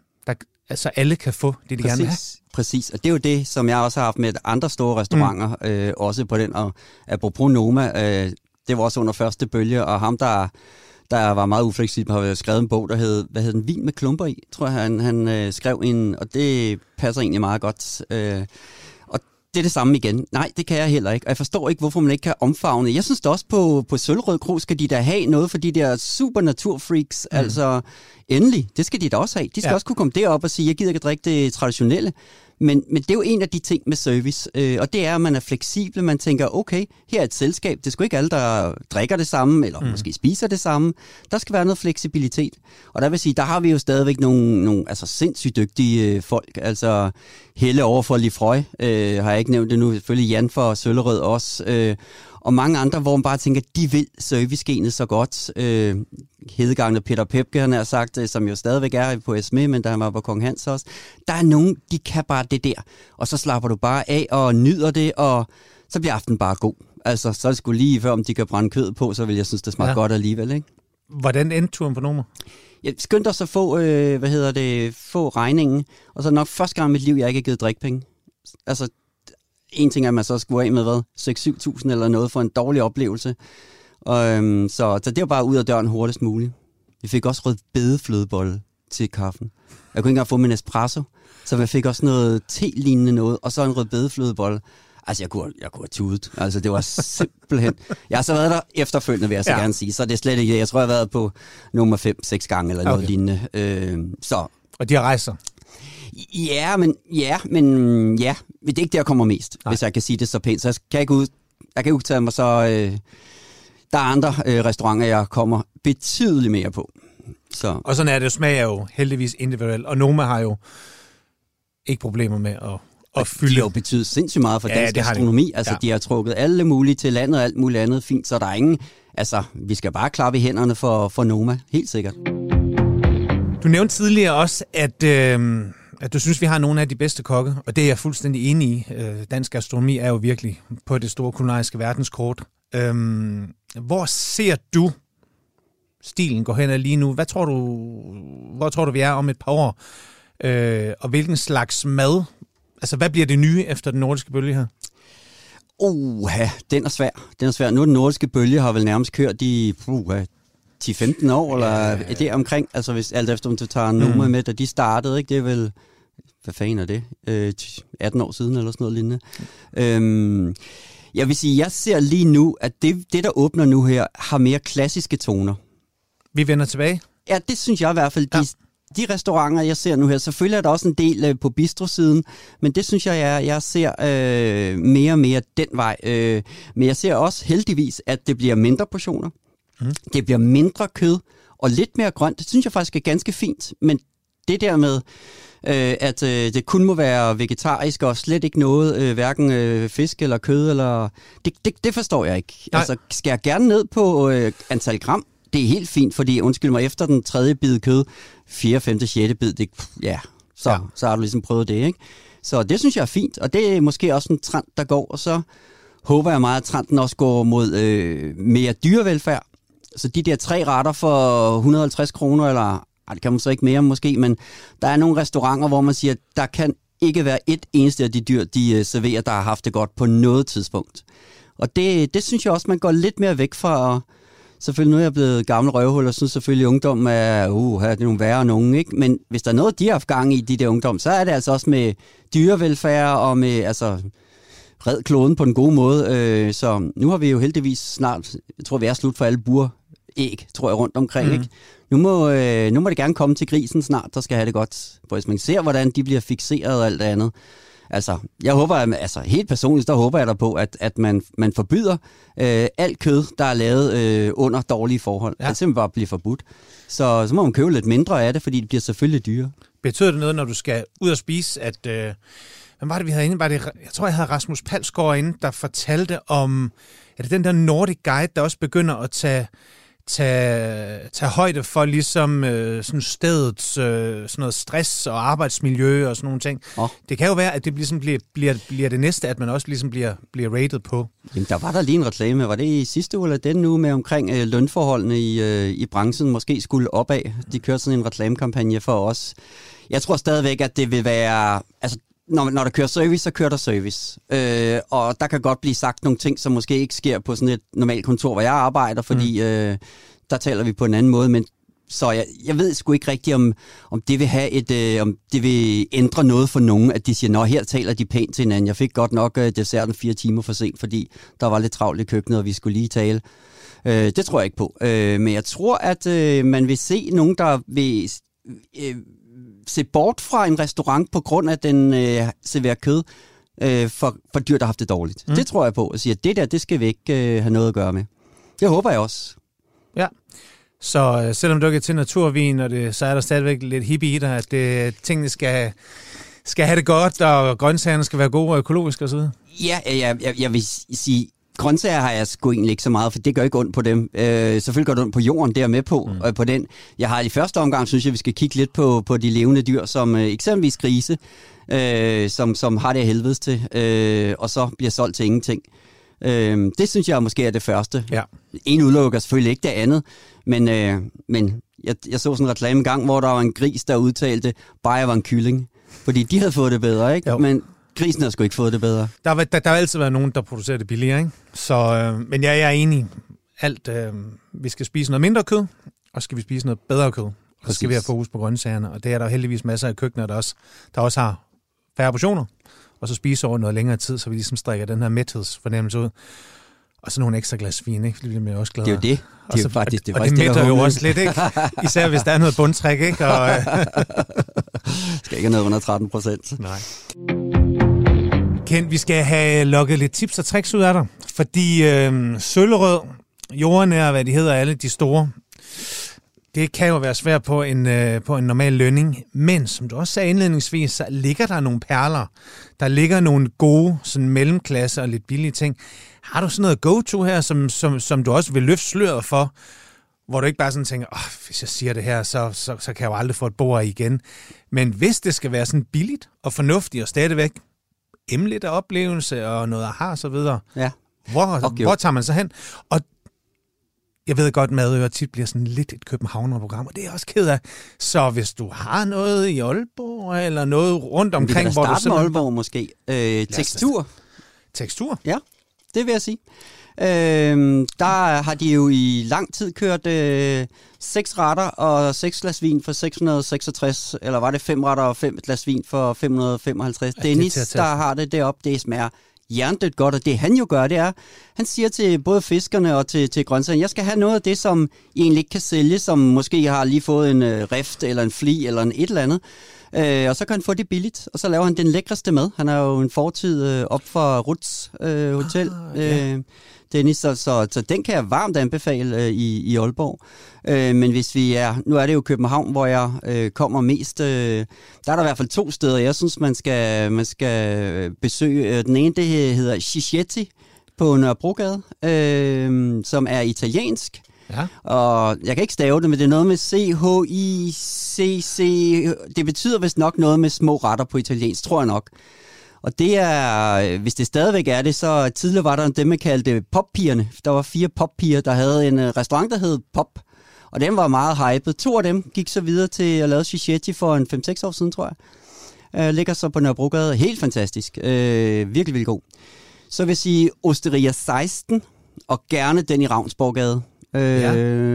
altså alle kan få det, de gerne vil have. Præcis, præcis. Og det er jo det, som jeg også har haft med andre store restauranter, mm. øh, også på den. Og apropos Noma, øh, det var også under første bølge, og ham, der, der var meget ufleksibel, har skrevet en bog, der hed, hvad hed den, Vin med klumper i, tror jeg, han, han øh, skrev en, og det passer egentlig meget godt. Øh, det er det samme igen. Nej, det kan jeg heller ikke. Og jeg forstår ikke, hvorfor man ikke kan omfavne. Jeg synes da også på, på Sølvrød Kro skal de da have noget for de der super naturfreaks. Mm. Altså, endelig, det skal de da også have. De skal ja. Også kunne komme derop og sige, jeg gider ikke drikke det traditionelle. Men, men det er jo en af de ting med service, øh, og det er, at man er fleksibel. Man tænker, okay, her er et selskab. Det er sgu ikke alle, der drikker det samme, eller mm. måske spiser det samme. Der skal være noget fleksibilitet. Og der vil sige, der har vi jo stadigvæk nogle, nogle altså sindssygt dygtige øh, folk. Altså Helle over for Lifrøj, øh, har jeg ikke nævnt det nu. Selvfølgelig Jan for Søllerød også. Øh, og mange andre, hvor man bare tænker, de vil servicegenet så godt. Øh, Hedegangen Peter Pepke, han har sagt, øh, som jo stadigvæk er på SME, men da han var på Kong Hans også. Der er nogen, de kan bare det der. Og så slapper du bare af og nyder det, og så bliver aftenen bare god. Altså, så er det sgu lige før, om de kan brænde kød på, så vil jeg synes, det smager. Ja. godt alligevel, ikke? Hvordan endte turen på nummer? Jeg skyndte os at få, øh, hvad hedder det, få regningen, og så nok første gang i mit liv, jeg ikke har givet drikpenge. Altså, en ting er, at man så skulle af med, hvad, 6-7.000 eller noget for en dårlig oplevelse. Og, øhm, så, så det var bare ud af døren hurtigst muligt. Vi fik også rød bedeflødebolle til kaffen. Jeg kunne ikke engang få min espresso, så jeg fik også noget te-lignende noget, og så en rød bedeflødebolle. Altså, jeg kunne, jeg kunne have tudet. Altså, det var simpelthen... Jeg har så været der efterfølgende, vil jeg så ja. Gerne sige. Så det er slet ikke. Jeg tror, jeg har været på nummer 5-6 gange, eller noget Okay. lignende. Øh, så Og de har rejst sig. ja, men ja, men ja. Det er ikke det, jeg kommer mest, Nej. hvis jeg kan sige det så pænt. Så jeg kan ikke, ud, jeg kan ikke udtale mig så... Øh, der er andre øh, restauranter, jeg kommer betydeligt mere på. Så Og sådan er det jo. Smag er jo heldigvis individuel. Og Noma har jo ikke problemer med at, de fylde. har jo betydet sindssygt meget for Ja, dansk de. gastronomi. Altså, Ja. de har trukket alle mulige til landet og alt muligt andet fint, så der er ingen... Altså, vi skal bare klappe i hænderne for, for Noma, helt sikkert. Du nævnte tidligere også, at, øh, at du synes, vi har nogle af de bedste kokke, og det er jeg fuldstændig enig i. Øh, dansk gastronomi er jo virkelig på det store kulinariske verdenskort. Øh, hvor ser du stilen gå hen ad lige nu? Hvad tror du, hvor tror du, vi er om et par år? Øh, og hvilken slags mad? Altså, hvad bliver det nye efter den nordiske bølge her? Oha, den er svær. Den er svær. Nu er den nordiske bølge har vel nærmest kørt i uh, 10-15 år, eller ja. det omkring. Altså hvis alt efter, om du tager Noma mm. med, da de startede, ikke? det er vel, hvad fanden er det? Øh, 18 år siden, eller sådan noget lignende. Øhm, jeg vil sige, jeg ser lige nu, at det, det, der åbner nu her, har mere klassiske toner. Vi vender tilbage. Ja, det synes jeg i hvert fald. De, Ja. De restauranter, jeg ser nu her, selvfølgelig er der også en del øh, på bistrosiden, men det synes jeg, jeg, jeg ser øh, mere og mere den vej. Øh, men jeg ser også heldigvis, at det bliver mindre portioner. Mm. Det bliver mindre kød og lidt mere grønt. Det synes jeg faktisk er ganske fint, men det der med, øh, at øh, det kun må være vegetarisk og slet ikke noget, øh, hverken øh, fisk eller kød, eller det, det, det forstår jeg ikke. Nej. Altså, skal jeg gerne ned på øh, antal gram? Det er helt fint, fordi undskyld mig, efter den tredje bid kød, 4., 5., 6. bid, det, ja, så, ja. Så har du ligesom prøvet det, ikke? Så det synes jeg er fint, og det er måske også en trend, der går, og så håber jeg meget, at trenden også går mod øh, mere dyrevelfærd. Så de der tre retter for 150 kroner, eller ej, det kan man så ikke mere måske, men der er nogle restauranter, hvor man siger, at der kan ikke være et eneste af de dyr, de øh, serverer, der har haft det godt på noget tidspunkt. Og det, det synes jeg også, man går lidt mere væk fra Selvfølgelig nu er jeg blevet gammel røvhul, og synes selvfølgelig, at ungdommen er, uh, her er det nogle værre nogen, ikke? Men hvis der er noget, de har haft gang i, de der ungdom, så er det altså også med dyrevelfærd og med, altså, red kloden på den gode måde. Øh, så nu har vi jo heldigvis snart, jeg tror, vi er slut for alle bur æg, tror jeg, rundt omkring. Mm. Ikke? Nu, må, øh, nu må det gerne komme til grisen snart, der skal have det godt. For hvis man ser, hvordan de bliver fixeret og alt det andet. Altså, jeg håber, at, altså helt personligt, der håber jeg der på, at, at man, man forbyder øh, alt kød, der er lavet øh, under dårlige forhold. Ja. Det simpelthen bare bliver forbudt. Så, så må man købe lidt mindre af det, fordi det bliver selvfølgelig dyre. Betyder det noget, når du skal ud og spise, at... Øh hvem var det, vi havde inde? Var det, jeg tror, jeg havde Rasmus Palsgaard inde, der fortalte om, er det den der Nordic Guide, der også begynder at tage, tage, tage højde for ligesom øh, sådan stedets øh, sådan noget stress og arbejdsmiljø og sådan nogle ting. Oh. Det kan jo være, at det ligesom bliver, bliver, bliver det næste, at man også ligesom bliver, bliver rated på. Jamen, der var der lige en reklame. Var det i sidste uge eller den nu med omkring øh, lønforholdene i, øh, i branchen måske skulle opad? De kørte sådan en reklamekampagne for os. Jeg tror stadigvæk, at det vil være... Altså, når, når der kører service, så kører der service. Øh, og der kan godt blive sagt nogle ting, som måske ikke sker på sådan et normalt kontor, hvor jeg arbejder, fordi mm. øh, der taler vi på en anden måde. Men så jeg, jeg ved sgu ikke rigtigt, om, om det vil have et, øh, om det vil ændre noget for nogen, at de siger, nå, her taler de pænt til hinanden. Jeg fik godt nok øh, desserten fire timer for sent, fordi der var lidt travlt i køkkenet, og vi skulle lige tale. Øh, det tror jeg ikke på. Øh, men jeg tror, at øh, man vil se nogen, der vil øh, se bort fra en restaurant på grund af, at den øh, serverer kød øh, for, for dyr, der har haft det dårligt. Mm. Det tror jeg på, og siger, at det der, det skal vi ikke øh, have noget at gøre med. Det håber jeg også. Ja, så øh, selvom du ikke er til naturvin, og det, så er der stadigvæk lidt hippie i dig, at det, tingene skal, skal have det godt, og grøntsagerne skal være gode og økologiske osv.? Ja, jeg, jeg, jeg vil sige, grøntsager har jeg sgu egentlig ikke så meget, for det gør ikke ondt på dem. Øh, selvfølgelig gør det ondt på jorden, det er med på. Mm. Og på den. Jeg har i første omgang, synes jeg, vi skal kigge lidt på, på de levende dyr, som øh, eksempelvis grise, øh, som, som har det af helvedes til, øh, og så bliver solgt til ingenting. Øh, det synes jeg måske er det første. Ja. En udelukker selvfølgelig ikke det andet, men, øh, men jeg, jeg så sådan en reklame gang, hvor der var en gris, der udtalte, bare jeg var en kylling. Fordi de havde fået det bedre, ikke? Jo. Men grisen har sgu ikke fået det bedre. Der, der, der, der har altid været nogen, der producerer det billigere, ikke? Så, øh, men jeg, jeg er enig. Alt, øh, vi skal spise noget mindre kød, og skal vi spise noget bedre kød. Og så skal vi have fokus på grøntsagerne, og det er der heldigvis masser af køkkener, der også, der også har færre portioner, og så spise over noget længere tid, så vi ligesom strikker den her mæthedsfornemmelse ud. Og så nogle ekstra glas vin, ikke? Det bliver også glad Det er jo det. Det er jo faktisk det, og, og det mætter jo også lidt, ikke? Især hvis der er noget bundtræk, ikke? Og, skal ikke have noget under 13 procent. Nej. Kent, vi skal have lukket lidt tips og tricks ud af dig, fordi øh, søllerød, jordnær, hvad de hedder alle, de store, det kan jo være svært på en, øh, på en normal lønning, men som du også sagde indledningsvis, så ligger der nogle perler. Der ligger nogle gode sådan mellemklasse og lidt billige ting. Har du sådan noget go-to her, som, som, som du også vil løfte sløret for, hvor du ikke bare sådan tænker, oh, hvis jeg siger det her, så, så, så kan jeg jo aldrig få et bord igen. Men hvis det skal være sådan billigt og fornuftigt og stadigvæk emligt af oplevelse og noget aha så videre, ja. hvor, okay. hvor tager man så hen? Og jeg ved godt, Madøer tit bliver sådan lidt et Københavner-program, og det er jeg også ked af. Så hvis du har noget i Aalborg, eller noget rundt omkring, hvor du simpelthen... med Aalborg måske. Øh, tekstur. Tekstur? Ja, det vil jeg sige. Øh, der har de jo i lang tid kørt øh, seks retter og seks glas vin for 666, eller var det fem retter og fem glas vin for 555. Ja, Dennis, der har det deroppe, det smager jerndødt godt, og det han jo gør, det er, han siger til både fiskerne og til, til grøntsagerne, jeg skal have noget af det, som I egentlig ikke kan sælge, som måske har lige fået en øh, rift eller en fli eller en et eller andet. Øh, og så kan han få det billigt, og så laver han den lækreste mad. Han har jo en fortid øh, op for Ruts øh, Hotel. Ah, ja. øh, Dennis, så, så, så den kan jeg varmt anbefale øh, i, i Aalborg. Øh, men hvis vi er, nu er det jo København, hvor jeg øh, kommer mest, øh, der er der i hvert fald to steder, jeg synes, man skal, man skal besøge. Øh, den ene, det hedder Chichetti på Nørrebrogade, øh, som er italiensk. Ja. Og jeg kan ikke stave det, men det er noget med C-H-I-C-C. Det betyder vist nok noget med små retter på italiensk, tror jeg nok. Og det er, hvis det stadigvæk er det, så tidligere var der dem, man kaldte poppigerne. Der var fire poppiger, der havde en øh, restaurant, der hed Pop. Og den var meget hyped. To af dem gik så videre til at lave Chichetti for en 5-6 år siden, tror jeg. Øh, ligger så på Nørrebrogade. Helt fantastisk. Øh, virkelig, virkelig god. Så vil jeg sige Osteria 16, og gerne den i Ravnsborgade. Øh, Ja.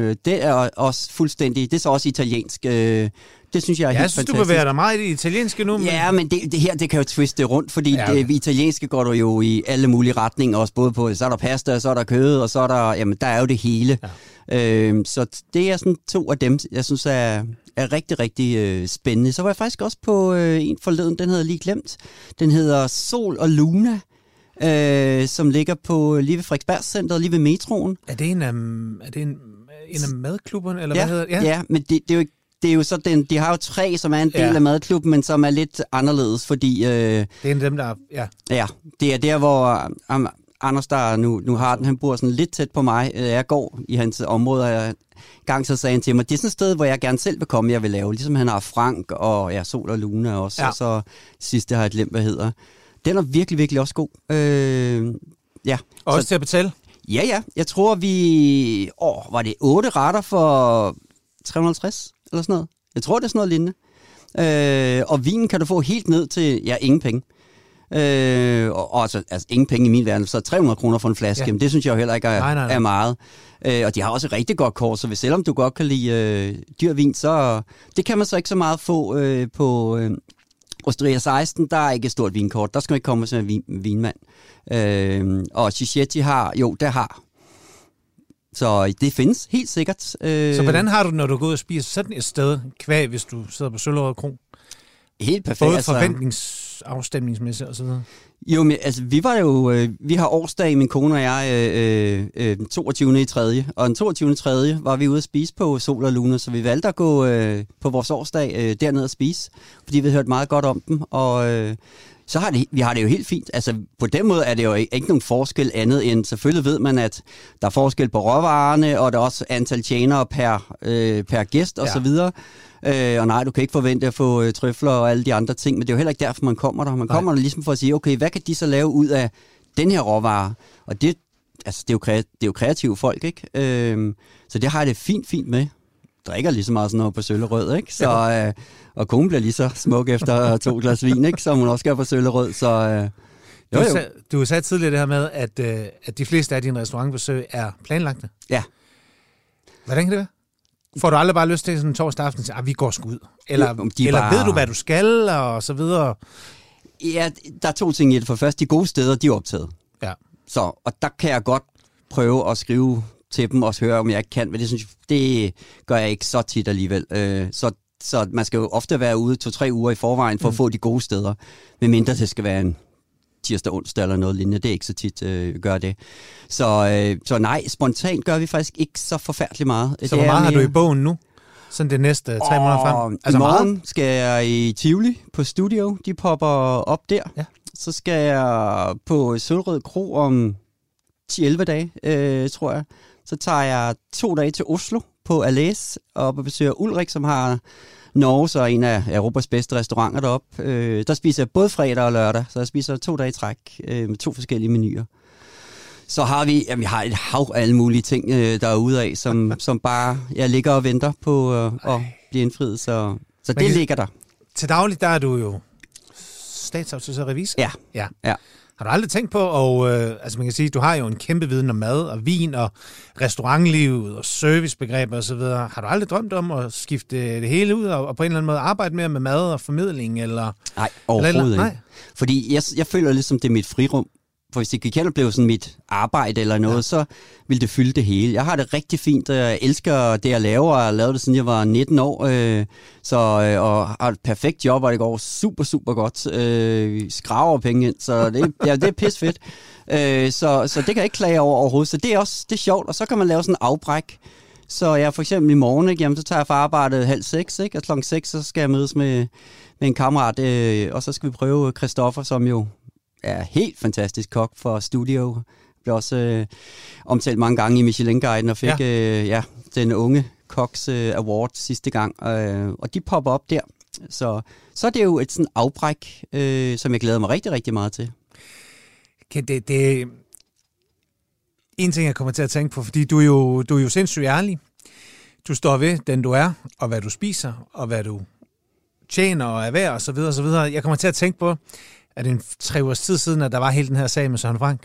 Det er også fuldstændig, det er så også italiensk. Øh, det synes jeg er Jeg helt synes, du fantastisk. bevæger dig meget i det italienske nu. men- Ja, men det, det her, det kan jo twiste rundt, fordi Ja, ja, det italienske går du jo i alle mulige retninger, også både på, så er der pasta, så er der kød, og så er der, jamen der er jo det hele. Ja. Øhm, så det er sådan to af dem, jeg synes er, er rigtig, rigtig øh, spændende. Så var jeg faktisk også på øh, en forleden, den hedder lige glemt. Den hedder Sol og Luna, øh, som ligger på lige ved Frederiksbergscenteret, lige ved metroen. Er det en af, er det en, en af madklubberne, eller ja, hvad hedder det? ja. ja, men det, det er jo ikke det er jo så den, de har jo tre, som er en del Ja. af madklubben, men som er lidt anderledes, fordi øh, Det er en dem, der... Ja. Ja, det er der, hvor um, Anders, der nu, nu har den, han bor sådan lidt tæt på mig. Øh, Jeg går i hans område, og jeg gang så sagde han til mig, det er sådan et sted, hvor jeg gerne selv vil komme, jeg vil lave. Ligesom han har Frank og ja, Sol og Luna også. Ja. Og så sidste har jeg glemt, hvad hedder. Den er virkelig, virkelig også god. Øh, ja. Og også Så, til at betale. ja, ja. Jeg tror, vi... Åh, var det otte retter for 350 eller sådan noget? Jeg tror, det er sådan noget lignende. Øh, og vinen kan du få helt ned til, ja, ingen penge. Øh, og, og altså, altså, ingen penge i min verden, så 300 kroner for en flaske, Ja. ja. men det synes jeg jo heller ikke er, Nej, nej, nej. er meget. Øh, og de har også et rigtig godt kort, så hvis selvom du godt kan lide øh, dyr vin, så det kan man så ikke så meget få øh, på øh, Osteria 16. Der er ikke et stort vinkort, der skal man ikke komme som en vin, vinmand. Øh, og Chichetti har, jo, der har. Så det findes helt sikkert. Øh, Så hvordan har du, når du går ud og spiser sådan et sted, kvæg, hvis du sidder på Søllerød Kro? Helt perfekt. Både altså. forventningsafstemningsmæssigt og så videre. Jo, men altså, vi var jo, øh, vi har årsdag, min kone og jeg, øh, øh, den 22. i 3. Og den 22. i 3. var vi ude at spise på Sol og Luna, så vi valgte at gå øh, på vores årsdag øh, derned og spise, fordi vi havde hørt meget godt om dem, og øh, så har det, vi har det jo helt fint. Altså, på den måde er det jo ikke nogen forskel andet end, selvfølgelig ved man, at der er forskel på råvarerne, og der er også antal tjenere per, øh, per gæst og Ja. så videre. Øh, og nej, du kan ikke forvente at få øh, trøfler og alle de andre ting, men det er jo heller ikke derfor, man kommer der. Man Nej. kommer der ligesom for at sige, okay, hvad kan de så lave ud af den her råvare? Og det, altså, det, er, jo krea- det er jo kreative folk, ikke? Øh, så det har jeg det fint, fint med. Drikker lige så meget sådan noget på søllerød, ikke? Så, øh, og konen bliver lige så smuk efter to glas vin, ikke? Som hun også skal på søllerød, så... Øh, Du, jo, jo. Sag, du sagde tidligere det her med, at, øh, at de fleste af dine restaurantbesøg er planlagte. Ja. Hvordan kan det være? Får du aldrig bare lyst til sådan en torsdag aften, at "Ah, vi går sgu ud? Eller, de er eller bare- ved du, hvad du skal, og så videre? Ja, der er to ting i det. For først, de gode steder, de er optaget. Ja. Så, og der kan jeg godt prøve at skrive til dem og høre, om jeg ikke kan, men det, synes jeg, det gør jeg ikke så tit alligevel. Øh, så, så man skal jo ofte være ude to-tre uger i forvejen for mm. at få de gode steder, medmindre det skal være en tirsdag, onsdag eller noget lignende. Det er ikke så tit, øh, gør det. Så, øh, så nej, spontant gør vi faktisk ikke så forfærdeligt meget. Så hvor meget har du i bogen nu? Sådan det næste tre måneder frem? Altså I morgen skal jeg i Tivoli på studio. De popper op der. Ja. Så skal jeg på Sølvrød Kro om 10-11 dage, øh, tror jeg. Så tager jeg to dage til Oslo på Alès og besøger Ulrik, som har Norge og en af Europas bedste restauranter deroppe. Øh, der spiser jeg både fredag og lørdag, så jeg spiser to dage i træk øh, med to forskellige menuer. Så har vi, ja, vi har et hav af alle mulige ting øh, derude af, som, som bare jeg ligger og venter på øh, at blive indfriet. Så, så Men det ligger der. Til daglig, der er du jo statsautoriseret revisor. Ja. ja. Ja. Har du aldrig tænkt på, og øh, altså man kan sige, du har jo en kæmpe viden om mad og vin og restaurantlivet og servicebegreber osv. Har du aldrig drømt om at skifte det hele ud og, og på en eller anden måde arbejde mere med mad og formidling? Eller, Nej, eller, overhovedet eller, ikke. nej. Fordi jeg, jeg føler ligesom, det er mit frirum. For hvis det kan blive sådan mit arbejde eller noget, ja. så vil det fylde det hele. Jeg har det rigtig fint, og jeg elsker det, jeg laver. Jeg har lavet det, siden jeg var 19 år. Øh, så, øh, og har et perfekt job, og det går super, super godt. Øh, vi skraver penge ind, så det, ja, det er pis fedt. Øh, så, så det kan jeg ikke klage over overhovedet. Så det er også det er sjovt, og så kan man lave sådan en afbræk. Så jeg for eksempel i morgen, ikke, jamen, så tager jeg fra arbejde halv seks, ikke, og klokken seks, så skal jeg mødes med, med en kammerat, øh, og så skal vi prøve Christoffer, som jo er helt fantastisk kok for studio. Blev også øh, omtalt mange gange i Michelin-guiden og fik ja. Øh, ja, den unge koks øh, award sidste gang. Øh, og de popper op der. Så, så er det jo et sådan afbræk, øh, som jeg glæder mig rigtig, rigtig meget til. Kan det, det en ting, jeg kommer til at tænke på, fordi du er jo, du er jo sindssygt ærlig. Du står ved den, du er, og hvad du spiser, og hvad du tjener og er værd, og så videre, og så videre. Jeg kommer til at tænke på, at det en tre ugers tid siden, at der var hele den her sag med Søren Frank.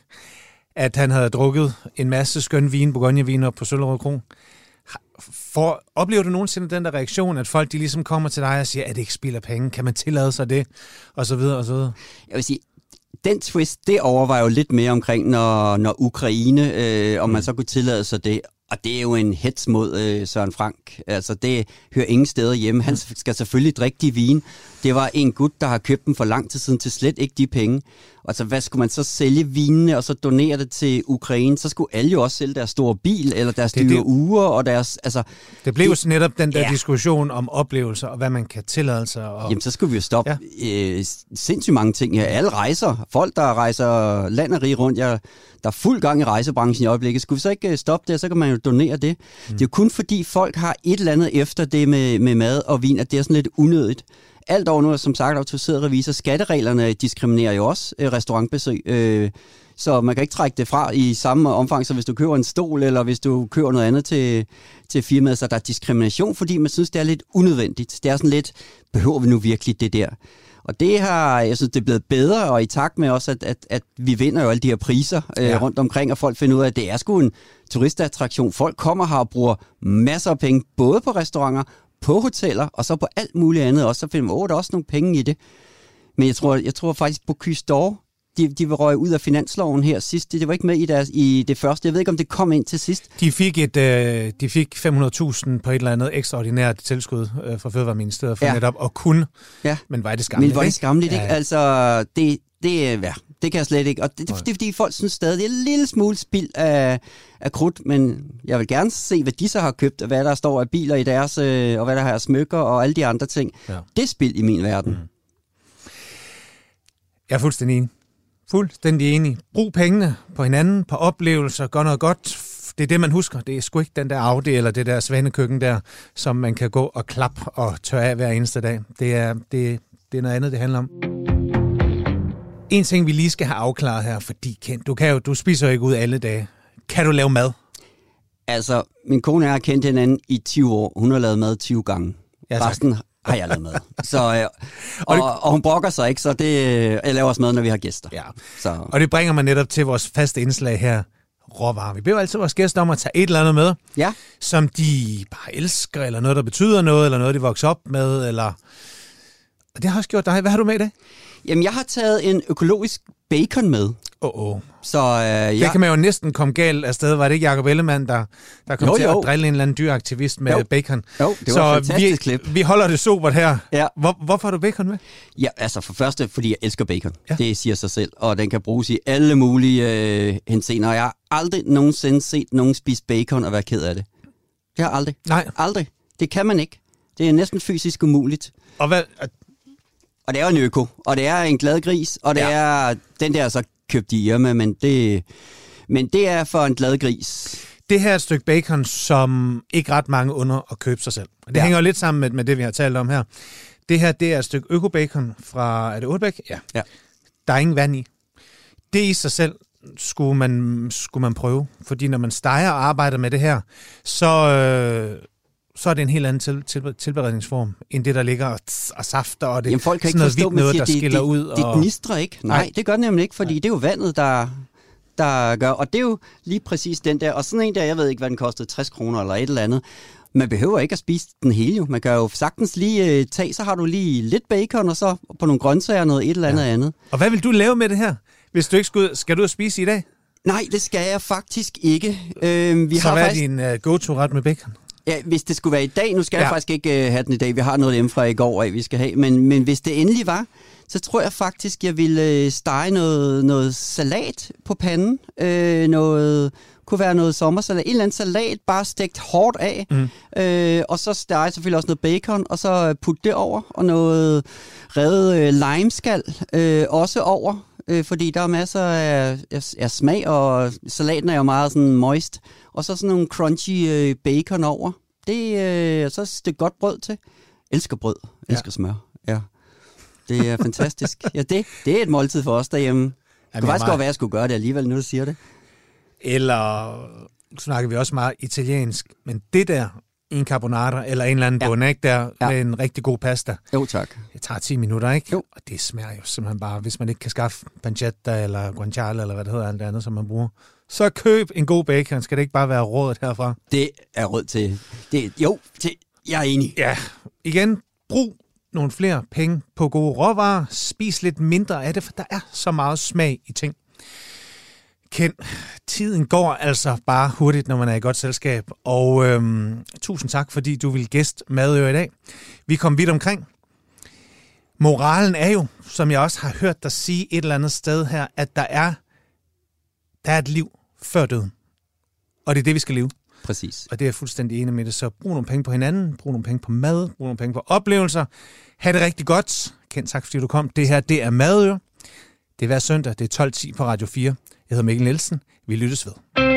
at han havde drukket en masse skøn vin, Bourgogne-vin på Søllerød Kron. For, oplever du nogensinde den der reaktion, at folk de ligesom kommer til dig og siger, at det ikke spilder penge, kan man tillade sig det, og så videre og så videre? Jeg vil sige, den twist, det overvejer jo lidt mere omkring, når, når Ukraine, øh, om man så kunne tillade sig det. Og det er jo en hets mod øh, Søren Frank. Altså, det hører ingen steder hjemme. Han skal selvfølgelig drikke de vin. Det var en gut, der har købt dem for lang tid siden til slet ikke de penge. Altså, hvad skulle man så sælge vinene og så donere det til Ukraine? Så skulle alle jo også sælge deres store bil, eller deres Det dyre det. uger, og deres... Altså, Det blev Det- så netop den der Ja. diskussion om oplevelser, og hvad man kan tillade sig. Og, Jamen, så skulle vi jo stoppe ja. øh, sindssygt mange ting her. Alle rejser. Folk, der rejser land og rige rundt. Jeg, der er fuld gang i rejsebranchen i øjeblikket. Skulle vi så ikke øh, stoppe det, så kan man jo donere det. Mm. Det er jo kun fordi folk har et eller andet efter det med, med mad og vin, at det er sådan lidt unødigt. Alt over nu er som sagt autoriseret revisor. Skattereglerne diskriminerer jo også øh, restaurantbesøg. Øh, så man kan ikke trække det fra i samme omfang, så hvis du køber en stol, eller hvis du køber noget andet til, til firmaet, så der er diskrimination, fordi man synes, det er lidt unødvendigt. Det er sådan lidt, behøver vi nu virkelig det der? Og det har, jeg synes, det er blevet bedre, og i takt med også, at, at, at vi vinder jo alle de her priser øh, Ja. ja. rundt omkring, og folk finder ud af, at det er sgu en turistattraktion. Folk kommer her og bruger masser af penge, både på restauranter, på hoteller, og så på alt muligt andet også. Så finder man, åh, der er også nogle penge i det. Men jeg tror, jeg tror faktisk på Kystor, de, de vil røge ud af finansloven her sidst. Det, det var ikke med i, deres, i det første. Jeg ved ikke, om det kom ind til sidst. De fik, et, øh, de fik 500.000 på et eller andet ekstraordinært tilskud øh, fra Fødevareministeriet for ja. Netop at kunne. Ja. Men var det skamligt, Men er det skamligt, ikke? Ja. Altså, det, det, er- ja, det kan jeg slet ikke. Og det, det, det er fordi, folk synes stadig, det er en lille smule spild af, af krudt, men jeg vil gerne se, hvad de så har købt, og hvad der står af biler i deres, øh, og hvad der har af smykker og alle de andre ting. Ja. Det er spild i min verden. Mm. Jeg er fuldstændig enig. Fuldstændig enig. Brug pengene på hinanden, på oplevelser, gør noget godt. Det er det, man husker. Det er sgu ikke den der Audi eller det der svanekøkken der, som man kan gå og klappe og tørre af hver eneste dag. Det er, det, det er noget andet, det handler om. En ting, vi lige skal have afklaret her, fordi Kent, du, kan jo, du spiser jo ikke ud alle dage. Kan du lave mad? Altså, min kone og jeg har kendt hinanden i 20 år. Hun har lavet mad 20 gange. Ja, tak. Resten har jeg lavet mad. Så, øh, Og og, det- og, hun brokker sig ikke, så det, øh, jeg laver også mad, når vi har gæster. Ja. Så, Og det bringer mig netop til vores faste indslag her, råvarer. Vi beder altid vores gæster om at tage et eller andet med, ja. som de bare elsker, eller noget, der betyder noget, eller noget, de vokser op med, eller... Og det har også gjort dig. Hvad har du med i dag? Jamen, jeg har taget en økologisk bacon med. Åh, oh, oh. Så øh, Det jeg, kan man jo næsten komme galt afsted. Var det ikke Jacob Ellemann, der, der kom Jo, til jo. at drille en eller anden dyraktivist med Jo. bacon? Jo, det var et fantastisk vi, klip. vi holder det sobert her. Ja. Hvor, hvorfor har du bacon med? Ja, altså for første, fordi jeg elsker bacon. Ja. Det siger sig selv, og den kan bruges i alle mulige øh. Og jeg har aldrig nogensinde set nogen spise bacon og være ked af det. Det har jeg aldrig. Nej. Aldrig. Det kan man ikke. Det er næsten fysisk umuligt. Og hvad, Og det er jo en øko, og det er en glad gris, og det Ja. er, den der er så købt i Irma, men det, men det er for en glad gris. det her er et stykke bacon, som ikke ret mange under at købe sig selv. Det. Ja. hænger jo lidt sammen med, med det, vi har talt om her. Det her, det er et stykke økobacon fra, er det Ålbæk? Ja. Ja. Der er ingen vand i. Det i sig selv skulle man, skulle man prøve. Fordi når man steger og arbejder med det her, så, øh, så er det en helt anden til, til, tilberedningsform, end det, der ligger og, og safter, og det Jamen folk kan sådan ikke noget forstå, noget, siger, der det, skiller det, ud. det og, gnistrer ikke. Nej, Nej. Nej, det gør det nemlig ikke, fordi Nej. det er jo vandet, der, der gør. Og det er jo lige præcis den der. Og sådan en der, jeg ved ikke, hvad den kostede, 60 kroner eller et eller andet. Man behøver ikke at spise den hele jo. Man kan jo sagtens lige øh, tage, så har du lige lidt bacon, og så på nogle grøntsager og noget et eller andet ja. andet. og hvad vil du lave med det her? Hvis du ikke skal ud, skal du ud og spise i dag? Nej, det skal jeg faktisk ikke. Øh, vi så har hvad faktisk, er din uh, go-to-ret med bacon? Ja, hvis det skulle være i dag, nu skal ja. Jeg faktisk ikke øh, have den i dag, vi har noget hjemme fra i går af, vi skal have, men, men hvis det endelig var, så tror jeg faktisk, jeg ville øh, stege noget, noget salat på panden, øh, noget kunne være noget sommersalat, en eller anden salat, bare stegt hårdt af, mm. øh, og så stege selvfølgelig også noget bacon, og så putte det over, og noget revet øh, limeskal øh, også over, øh, fordi der er masser af, af, af smag, og salaten er jo meget sådan moist, og så sådan nogle crunchy øh, bacon over. Det øh, så et stykke godt brød til. Elsker brød, elsker ja. smør. Ja. Det er fantastisk. ja, det, det er et måltid for os derhjemme. Det Jamen, kunne faktisk meget- godt være, at jeg skulle gøre det alligevel, nu du siger det. Eller snakker vi også meget italiensk, men det der, en carbonara eller en eller anden ja. Bund, ikke? Der Ja. med en rigtig god pasta. Jo, tak. Det tager 10 minutter, ikke? Jo. Og det smager jo simpelthen bare, hvis man ikke kan skaffe pancetta eller guanciale eller hvad det hedder, alt det andet, som man bruger. Så køb en god bacon. Skal det ikke bare være rådet herfra? Det er råd til. Det, jo, til, jeg er enig. Ja, igen, brug nogle flere penge på gode råvarer. Spis lidt mindre af det, for der er så meget smag i ting. Ken, tiden går altså bare hurtigt, når man er i godt selskab. Og øhm, tusind tak, fordi du vil gæste Madøre i dag. Vi kom vidt omkring. Moralen er jo, som jeg også har hørt dig sige et eller andet sted her, at der er, der er et liv før døden. Og det er det, vi skal leve. Præcis. Og det er jeg fuldstændig enig med det. Så brug nogle penge på hinanden, brug nogle penge på mad, brug nogle penge på oplevelser. Ha' det rigtig godt. Kent, tak fordi du kom. Det her, det er Madøre. Det er hver søndag, det er 12.10 på Radio 4. Jeg hedder Mikkel Nielsen. Vi lyttes ved.